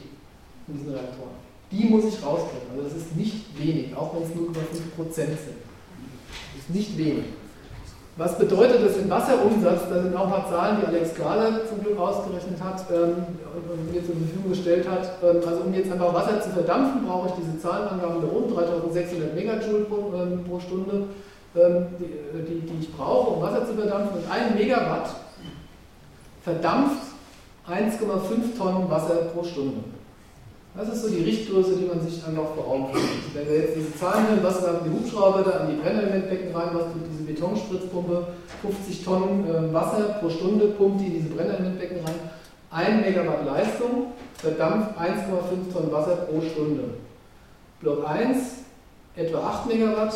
in diesen Reaktoren. Die muss ich rauskriegen. Also das ist nicht wenig, auch wenn es 0,5% sind. Das ist nicht wenig. Was bedeutet das im Wasserumsatz? Da sind auch ein paar Zahlen, die Alex Gahler zum Glück ausgerechnet hat ähm, und mir zur Verfügung gestellt hat. Ähm, also um jetzt einfach Wasser zu verdampfen, brauche ich diese Zahlenangaben da oben, 3600 Megajoule pro, ähm, pro Stunde. Ähm, die, die, die ich brauche, um Wasser zu verdampfen. Und ein Megawatt verdampft 1,5 Tonnen Wasser pro Stunde. Das ist so die Richtgröße, die man sich einfach vor Augen führt. Wenn wir jetzt diese Zahlen hören, was da die Hubschrauber da an die Brennelementbecken rein, was tut diese Betonspritzpumpe, 50 Tonnen ähm, Wasser pro Stunde pumpt die in diese Brennelementbecken rein. 1 Megawatt Leistung verdampft 1,5 Tonnen Wasser pro Stunde. Block 1 etwa 8 Megawatt,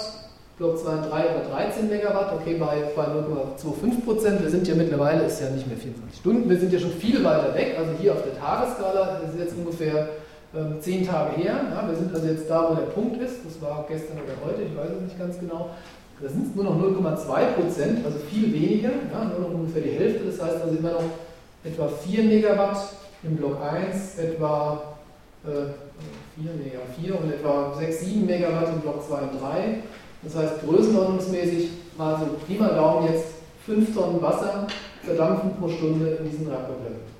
Block 2 und 3 etwa 13 Megawatt, okay, bei, bei 0,25 Prozent. Wir sind ja mittlerweile, ist ja nicht mehr 24 Stunden, wir sind ja schon viel weiter weg. Also hier auf der Tagesskala ist jetzt ungefähr ähm, 10 Tage her. Ja, wir sind also jetzt da, wo der Punkt ist. Das war gestern oder heute, ich weiß es nicht ganz genau. Da sind es nur noch 0,2 Prozent, also viel weniger, ja, nur noch ungefähr die Hälfte. Das heißt also immer noch etwa 4 Megawatt im Block 1, etwa äh, 4, nee, ja, 4 und etwa 6, 7 Megawatt im Block 2 und 3. Das heißt, größenordnungsmäßig mal so prima Daumen jetzt 5 Tonnen Wasser verdampfen pro Stunde in diesen Reaktorblöcken.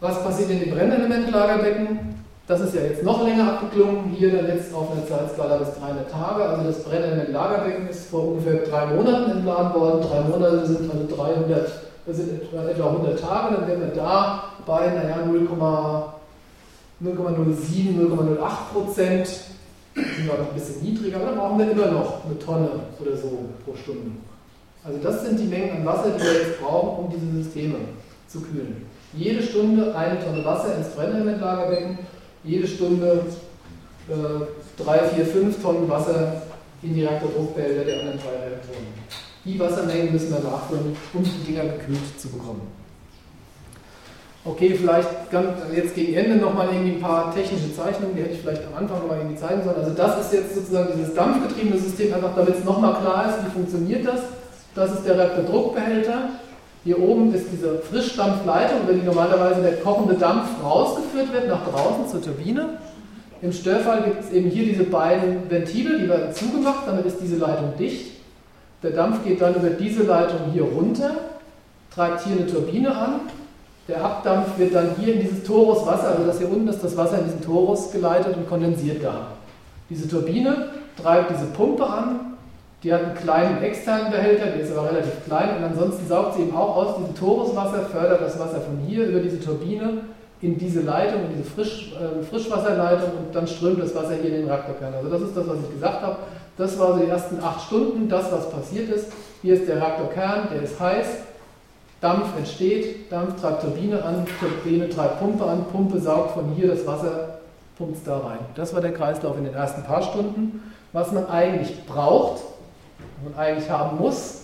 Was passiert in den Brennelementlagerbecken? Das ist ja jetzt noch länger abgeklungen, hier dann jetzt auf einer Zeitskala bis 300 Tage. Also das Brennelementlagerbecken ist vor ungefähr drei Monaten entladen worden. Drei Monate sind also 300, das sind etwa 100 Tage. Dann wären wir da bei, naja, 0,07, 0,08 Prozent. Sind wir noch ein bisschen niedriger, aber dann brauchen wir immer noch eine Tonne oder so pro Stunde. Also das sind die Mengen an Wasser, die wir jetzt brauchen, um diese Systeme zu kühlen. Jede Stunde eine Tonne Wasser ins Brennelementlagerbecken, jede Stunde äh, drei, vier, fünf Tonnen Wasser in die Reaktordruckbehälter der anderen drei Reaktoren. Die Wassermengen müssen wir nachfüllen, um die Dinger gekühlt zu bekommen. Okay, vielleicht ganz, jetzt gegen Ende nochmal irgendwie ein paar technische Zeichnungen, die hätte ich vielleicht am Anfang nochmal irgendwie zeigen sollen. Also das ist jetzt sozusagen dieses dampfgetriebene System, einfach damit es nochmal klar ist, wie funktioniert das. Das ist der Reaktordruckbehälter. Hier oben ist diese Frischdampfleitung, über die normalerweise der kochende Dampf rausgeführt wird nach draußen zur Turbine. Im Störfall gibt es eben hier diese beiden Ventile, die werden zugemacht, damit ist diese Leitung dicht. Der Dampf geht dann über diese Leitung hier runter, treibt hier eine Turbine an. Der Abdampf wird dann hier in dieses Torus Wasser, also das hier unten ist das Wasser in diesen Torus geleitet und kondensiert da. Diese Turbine treibt diese Pumpe an, die hat einen kleinen externen Behälter, der ist aber relativ klein und ansonsten saugt sie eben auch aus diesem Toruswasser, fördert das Wasser von hier über diese Turbine in diese Leitung, in diese Frisch, äh, Frischwasserleitung und dann strömt das Wasser hier in den Reaktorkern. Also das ist das, was ich gesagt habe. Das war so die ersten acht Stunden, das, was passiert ist. Hier ist der Reaktorkern, der ist heiß, Dampf entsteht, Dampf treibt Turbine an, Turbine treibt Pumpe an, Pumpe saugt von hier das Wasser, pumpt es da rein. Das war der Kreislauf in den ersten paar Stunden. Was man eigentlich braucht, man eigentlich haben muss,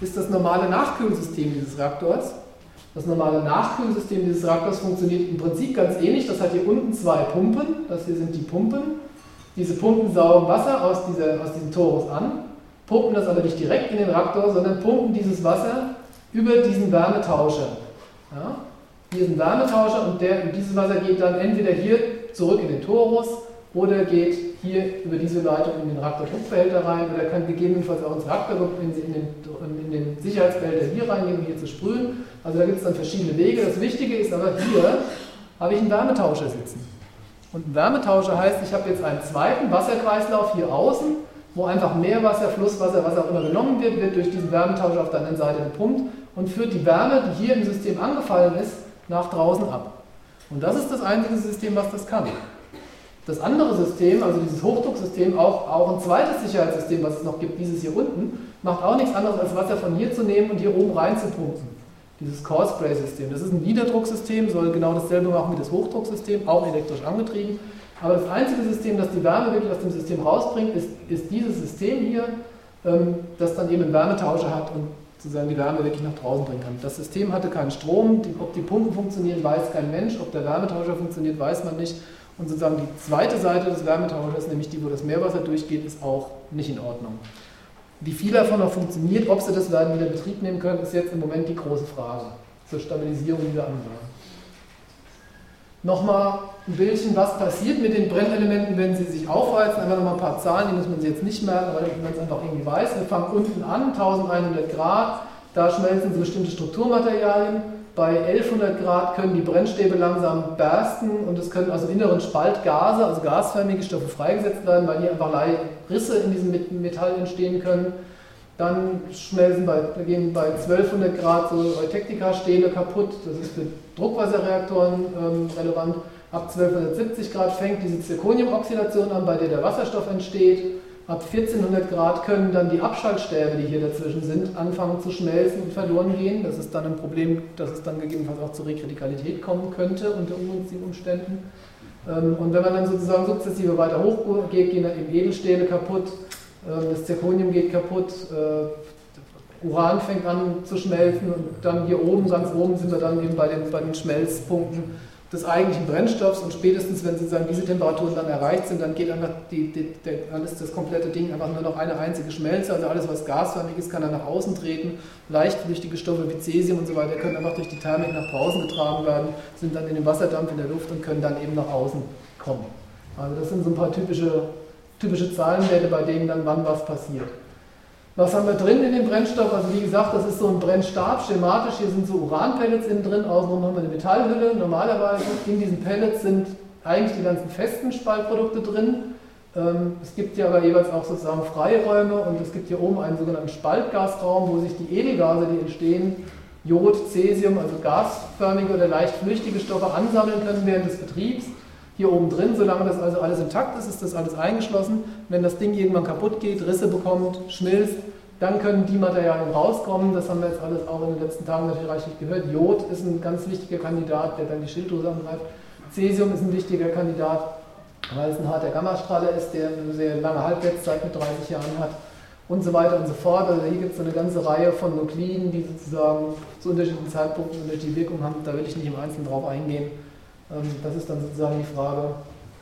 ist das normale Nachkühlsystem dieses Reaktors. Das normale Nachkühlsystem dieses Reaktors funktioniert im Prinzip ganz ähnlich. Das hat hier unten zwei Pumpen. Das hier sind die Pumpen. Diese Pumpen saugen Wasser aus, dieser, aus diesem Torus an, pumpen das aber nicht direkt in den Reaktor, sondern pumpen dieses Wasser über diesen Wärmetauscher. Ja? Hier ist ein Wärmetauscher und der, dieses Wasser geht dann entweder hier zurück in den Torus oder geht hier über diese Leitung in den Reaktordruckbehälter rein oder kann gegebenenfalls auch ins Reaktordruck in, in, den, in den Sicherheitsbehälter hier reingehen, um hier zu sprühen. Also da gibt es dann verschiedene Wege. Das Wichtige ist aber hier habe ich einen Wärmetauscher sitzen. Und ein Wärmetauscher heißt, ich habe jetzt einen zweiten Wasserkreislauf hier außen, wo einfach Meerwasser, Flusswasser, was auch immer genommen wird, wird durch diesen Wärmetauscher auf der anderen Seite gepumpt und führt die Wärme, die hier im System angefallen ist, nach draußen ab. Und das ist das einzige System, was das kann. Das andere System, also dieses Hochdrucksystem, auch, auch ein zweites Sicherheitssystem, was es noch gibt, dieses hier unten, macht auch nichts anderes, als Wasser von hier zu nehmen und hier oben reinzupumpen. Dieses Core Spray System. Das ist ein Niederdrucksystem, soll genau dasselbe machen wie das Hochdrucksystem, auch elektrisch angetrieben. Aber das einzige System, das die Wärme wirklich aus dem System rausbringt, ist, ist dieses System hier, ähm, das dann eben einen Wärmetauscher hat und sozusagen die Wärme wirklich nach draußen bringen kann. Das System hatte keinen Strom, die, ob die Pumpen funktionieren, weiß kein Mensch, ob der Wärmetauscher funktioniert, weiß man nicht. Und sozusagen die zweite Seite des Wärmetauschers, nämlich die, wo das Meerwasser durchgeht, ist auch nicht in Ordnung. Wie viel davon noch funktioniert, ob sie das werden wieder in Betrieb nehmen können, ist jetzt im Moment die große Frage zur Stabilisierung dieser Anlage. Nochmal ein Bildchen, was passiert mit den Brennelementen, wenn sie sich aufheizen. Einfach nochmal ein paar Zahlen, die muss man sich jetzt nicht merken, weil man es einfach irgendwie weiß. Wir fangen unten an, 1100 Grad, Da schmelzen so bestimmte Strukturmaterialien. Bei 1100 Grad können die Brennstäbe langsam bersten und es können also inneren Spaltgase, also gasförmige Stoffe freigesetzt werden, weil hier einfach Risse in diesem Metall entstehen können. Dann schmelzen bei, gehen bei 1200 Grad so Eutectica-Stähle kaputt. Das ist für Druckwasserreaktoren ähm, relevant. Ab 1270 Grad fängt diese Zirconiumoxidation an, bei der der Wasserstoff entsteht. Ab 1400 Grad können dann die Abschaltstäbe, die hier dazwischen sind, anfangen zu schmelzen und verloren gehen. Das ist dann ein Problem, dass es dann gegebenenfalls auch zur Rekritikalität kommen könnte unter ungünstigen Umständen. Ähm, und wenn man dann sozusagen sukzessive weiter hochgeht, gehen dann eben Edelstähle kaputt, das Zirconium geht kaputt, äh, Uran fängt an zu schmelzen und dann hier oben, ganz oben sind wir dann eben bei den, bei den Schmelzpunkten des eigentlichen Brennstoffs und spätestens, wenn sozusagen diese Temperaturen dann erreicht sind, dann geht einfach die, die, die, alles, das komplette Ding einfach nur noch eine einzige Schmelze, also alles, was gasförmig ist, kann dann nach außen treten. Leichtflüchtige Stoffe wie Cäsium und so weiter können einfach durch die Thermik nach draußen getragen werden, sind dann in dem Wasserdampf in der Luft und können dann eben nach außen kommen. Also das sind so ein paar typische, typische Zahlenwerte, bei denen dann wann was passiert. Was haben wir drin in dem Brennstoff? Also wie gesagt, das ist so ein Brennstab, schematisch. Hier sind so Uranpellets innen drin, außenrum haben wir eine Metallhülle. Normalerweise in diesen Pellets sind eigentlich die ganzen festen Spaltprodukte drin. Ähm, es gibt hier aber jeweils auch sozusagen Freiräume und es gibt hier oben einen sogenannten Spaltgasraum, wo sich die Edelgase, die entstehen, Jod, Cäsium, also gasförmige oder leicht flüchtige Stoffe ansammeln können während des Betriebs hier oben drin. Solange das also alles intakt ist, ist das alles eingeschlossen. Wenn das Ding irgendwann kaputt geht, Risse bekommt, schmilzt, dann können die Materialien rauskommen. Das haben wir jetzt alles auch in den letzten Tagen natürlich reichlich gehört. Jod ist ein ganz wichtiger Kandidat, der dann die Schilddrüse angreift. Cäsium ist ein wichtiger Kandidat, weil es ein harter Gammastrahler ist, der eine sehr lange Halbwertszeit mit 30 Jahren hat und so weiter und so fort. Also hier gibt es eine ganze Reihe von Nukliden, die sozusagen zu unterschiedlichen Zeitpunkten unterschiedliche Wirkung haben. Da will ich nicht im Einzelnen drauf eingehen. Ähm, das ist dann sozusagen die Frage,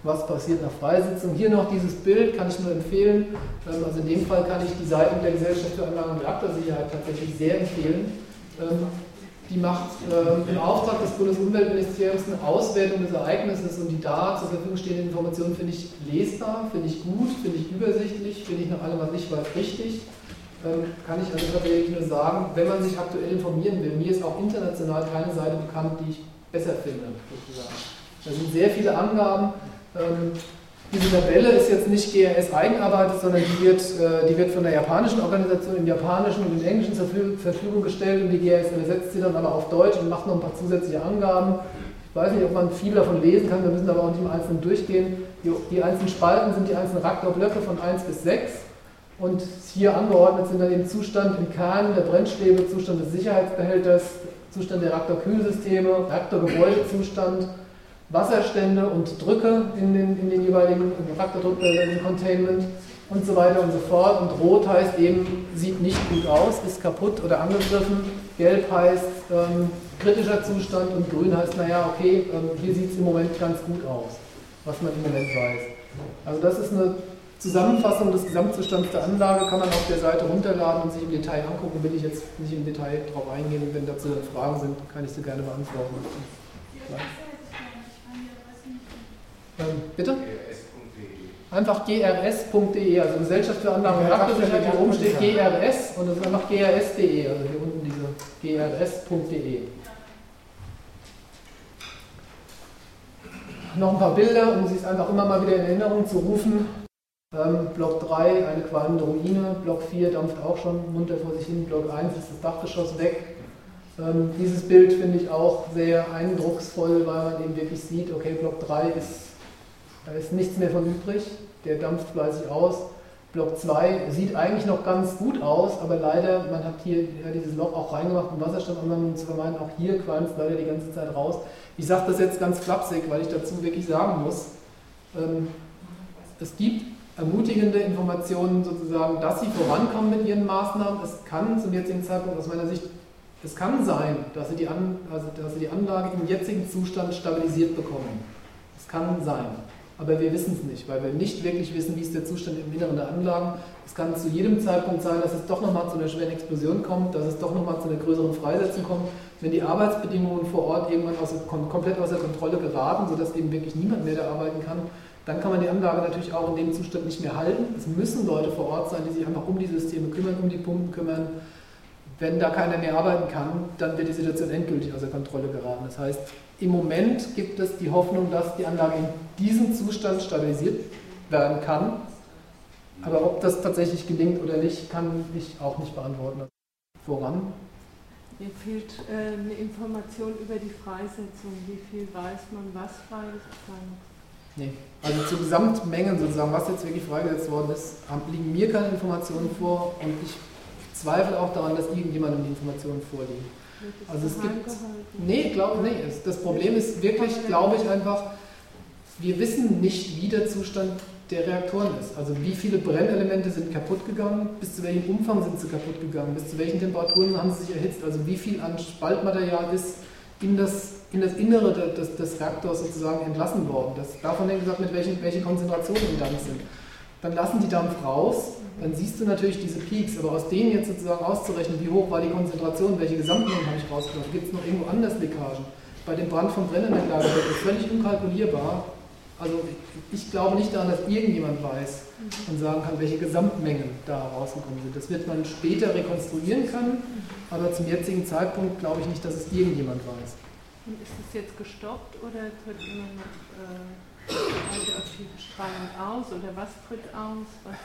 was passiert nach Freisitzung. Hier noch dieses Bild, kann ich nur empfehlen. Ähm, also in dem Fall kann ich die Seiten der Gesellschaft für Anlagen und Reaktorsicherheit tatsächlich sehr empfehlen. Ähm, die macht im Auftrag des Bundesumweltministeriums eine Auswertung des Ereignisses und die da zur Verfügung stehenden Informationen finde ich lesbar, finde ich gut, finde ich übersichtlich, finde ich nach allem, was ich weiß, richtig. Kann ich also tatsächlich nur sagen, wenn man sich aktuell informieren will, mir ist auch international keine Seite bekannt, die ich besser finde, sozusagen. Da sind sehr viele Angaben. Ähm, diese Tabelle ist jetzt nicht GRS eigenarbeitet, sondern die wird, äh, die wird von der japanischen Organisation im japanischen und im englischen zur Verfügung gestellt und die GRS übersetzt sie dann aber auf Deutsch und macht noch ein paar zusätzliche Angaben. Ich weiß nicht, ob man viel davon lesen kann, wir müssen aber auch nicht im Einzelnen durchgehen. Die, die einzelnen Spalten sind die einzelnen Reaktorblöcke von 1 bis 6 und hier angeordnet sind dann den Zustand im Kern der Brennstäbe, Zustand des Sicherheitsbehälters, Zustand der Reaktorkühlsysteme, Reaktorgebäudezustand, Wasserstände und Drücke in den, in den jeweiligen Reaktordruckbehältern im Containment und so weiter und so fort. Und rot heißt eben, sieht nicht gut aus, ist kaputt oder angegriffen. Gelb heißt ähm, kritischer Zustand und grün heißt, naja, okay, ähm, hier sieht es im Moment ganz gut aus, was man im Moment weiß. Also das ist eine Zusammenfassung des Gesamtzustands der Anlage kann man auf der Seite runterladen und sich im Detail angucken. Will ich jetzt nicht im Detail darauf eingehen. Wenn dazu Fragen sind, kann ich sie gerne beantworten. Ähm, bitte? Einfach grs.de, also Gesellschaft für Anlagen und Reaktorsicherheit. Hier oben steht GRS und das ist einfach grs.de, also hier unten diese grs.de. Noch ein paar Bilder, um sich es einfach immer mal wieder in Erinnerung zu rufen. Ähm, Block 3 eine qualmende Ruine, Block 4 dampft auch schon munter vor sich hin, Block 1 ist das Dachgeschoss weg. Ähm, dieses Bild finde ich auch sehr eindrucksvoll, weil man eben wirklich sieht, okay, Block 3 ist, da ist nichts mehr von übrig, der dampft fleißig aus. Block 2 sieht eigentlich noch ganz gut aus, aber leider, man hat hier ja, dieses Loch auch reingemacht, um Wasserstoffanwendungen zu vermeiden. Auch hier qualmt es leider die ganze Zeit raus. Ich sage das jetzt ganz flapsig, weil ich dazu wirklich sagen muss, ähm, es gibt ermutigende Informationen sozusagen, dass sie vorankommen mit ihren Maßnahmen. Es kann zum jetzigen Zeitpunkt aus meiner Sicht, es kann sein, dass sie die, An, also dass sie die Anlage im jetzigen Zustand stabilisiert bekommen. Es kann sein. Aber wir wissen es nicht, weil wir nicht wirklich wissen, wie ist der Zustand im Inneren der Anlagen. Es kann zu jedem Zeitpunkt sein, dass es doch nochmal zu einer schweren Explosion kommt, dass es doch nochmal zu einer größeren Freisetzung kommt, wenn die Arbeitsbedingungen vor Ort irgendwann aus, komplett außer Kontrolle geraten, sodass eben wirklich niemand mehr da arbeiten kann, dann kann man die Anlage natürlich auch in dem Zustand nicht mehr halten. Es müssen Leute vor Ort sein, die sich einfach um die Systeme kümmern, um die Pumpen kümmern. wenn da keiner mehr arbeiten kann, dann wird die Situation endgültig außer Kontrolle geraten. Das heißt, im Moment gibt es die Hoffnung, dass die Anlage in diesem Zustand stabilisiert werden kann. Aber ob das tatsächlich gelingt oder nicht, kann ich auch nicht beantworten. Voran? Mir fehlt äh, eine Information über die Freisetzung. Wie viel weiß man, was freigesetzt sein Nee, also zu Gesamtmengen sozusagen, was jetzt wirklich freigesetzt worden ist, liegen mir keine Informationen vor und ich zweifle auch daran, dass irgendjemandem die Informationen vorliegen. Also es gibt. Nee, glaube nee. Das Problem ist wirklich, glaube ich, einfach, wir wissen nicht, wie der Zustand der Reaktoren ist. Also wie viele Brennelemente sind kaputt gegangen, bis zu welchem Umfang sind sie kaputt gegangen, bis zu welchen Temperaturen haben sie sich erhitzt, also wie viel an Spaltmaterial ist in das, in das Innere des, des Reaktors sozusagen entlassen worden. Das, davon hängt gesagt, mit welchen welche Konzentrationen im Dampf sind. Dann lassen die Dampf raus, dann siehst du natürlich diese Peaks, aber aus denen jetzt sozusagen auszurechnen, wie hoch war die Konzentration, welche Gesamtmengen habe ich rausgelassen, gibt es noch irgendwo anders Leckagen. Bei dem Brand von Brennelementlager wird das völlig unkalkulierbar also ich glaube nicht daran, dass irgendjemand weiß und sagen kann, welche Gesamtmengen da rausgekommen sind. Das wird man später rekonstruieren können, aber zum jetzigen Zeitpunkt glaube ich nicht, dass es irgendjemand weiß. Und ist es jetzt gestoppt oder tritt immer noch äh, radioaktive Strahlung aus oder was tritt aus? Was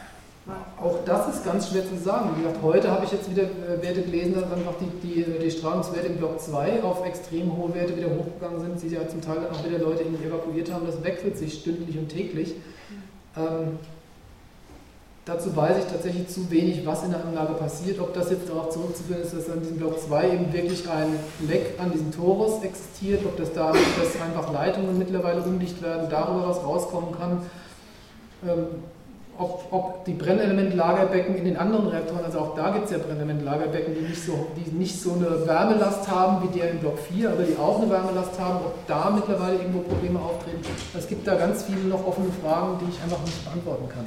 auch das ist ganz schwer zu sagen. Wie gesagt, heute habe ich jetzt wieder äh, Werte gelesen, dass einfach die, die, die Strahlungswerte im Block 2 auf extrem hohe Werte wieder hochgegangen sind, die ja zum Teil auch wieder Leute irgendwie evakuiert haben. Das wechselt sich stündlich und täglich. Ähm, dazu weiß ich tatsächlich zu wenig, was in der Anlage passiert. Ob das jetzt darauf zurückzuführen ist, dass an diesem Block 2 eben wirklich ein Leck an diesem Torus existiert, ob das da dass einfach Leitungen mittlerweile undicht werden, darüber was rauskommen kann. Ähm, ob, ob die Brennelementlagerbecken in den anderen Reaktoren, also auch da gibt es ja Brennelementlagerbecken, die nicht, so, die nicht so eine Wärmelast haben wie der in Block 4, aber die auch eine Wärmelast haben, ob da mittlerweile irgendwo Probleme auftreten. Es gibt da ganz viele noch offene Fragen, die ich einfach nicht beantworten kann.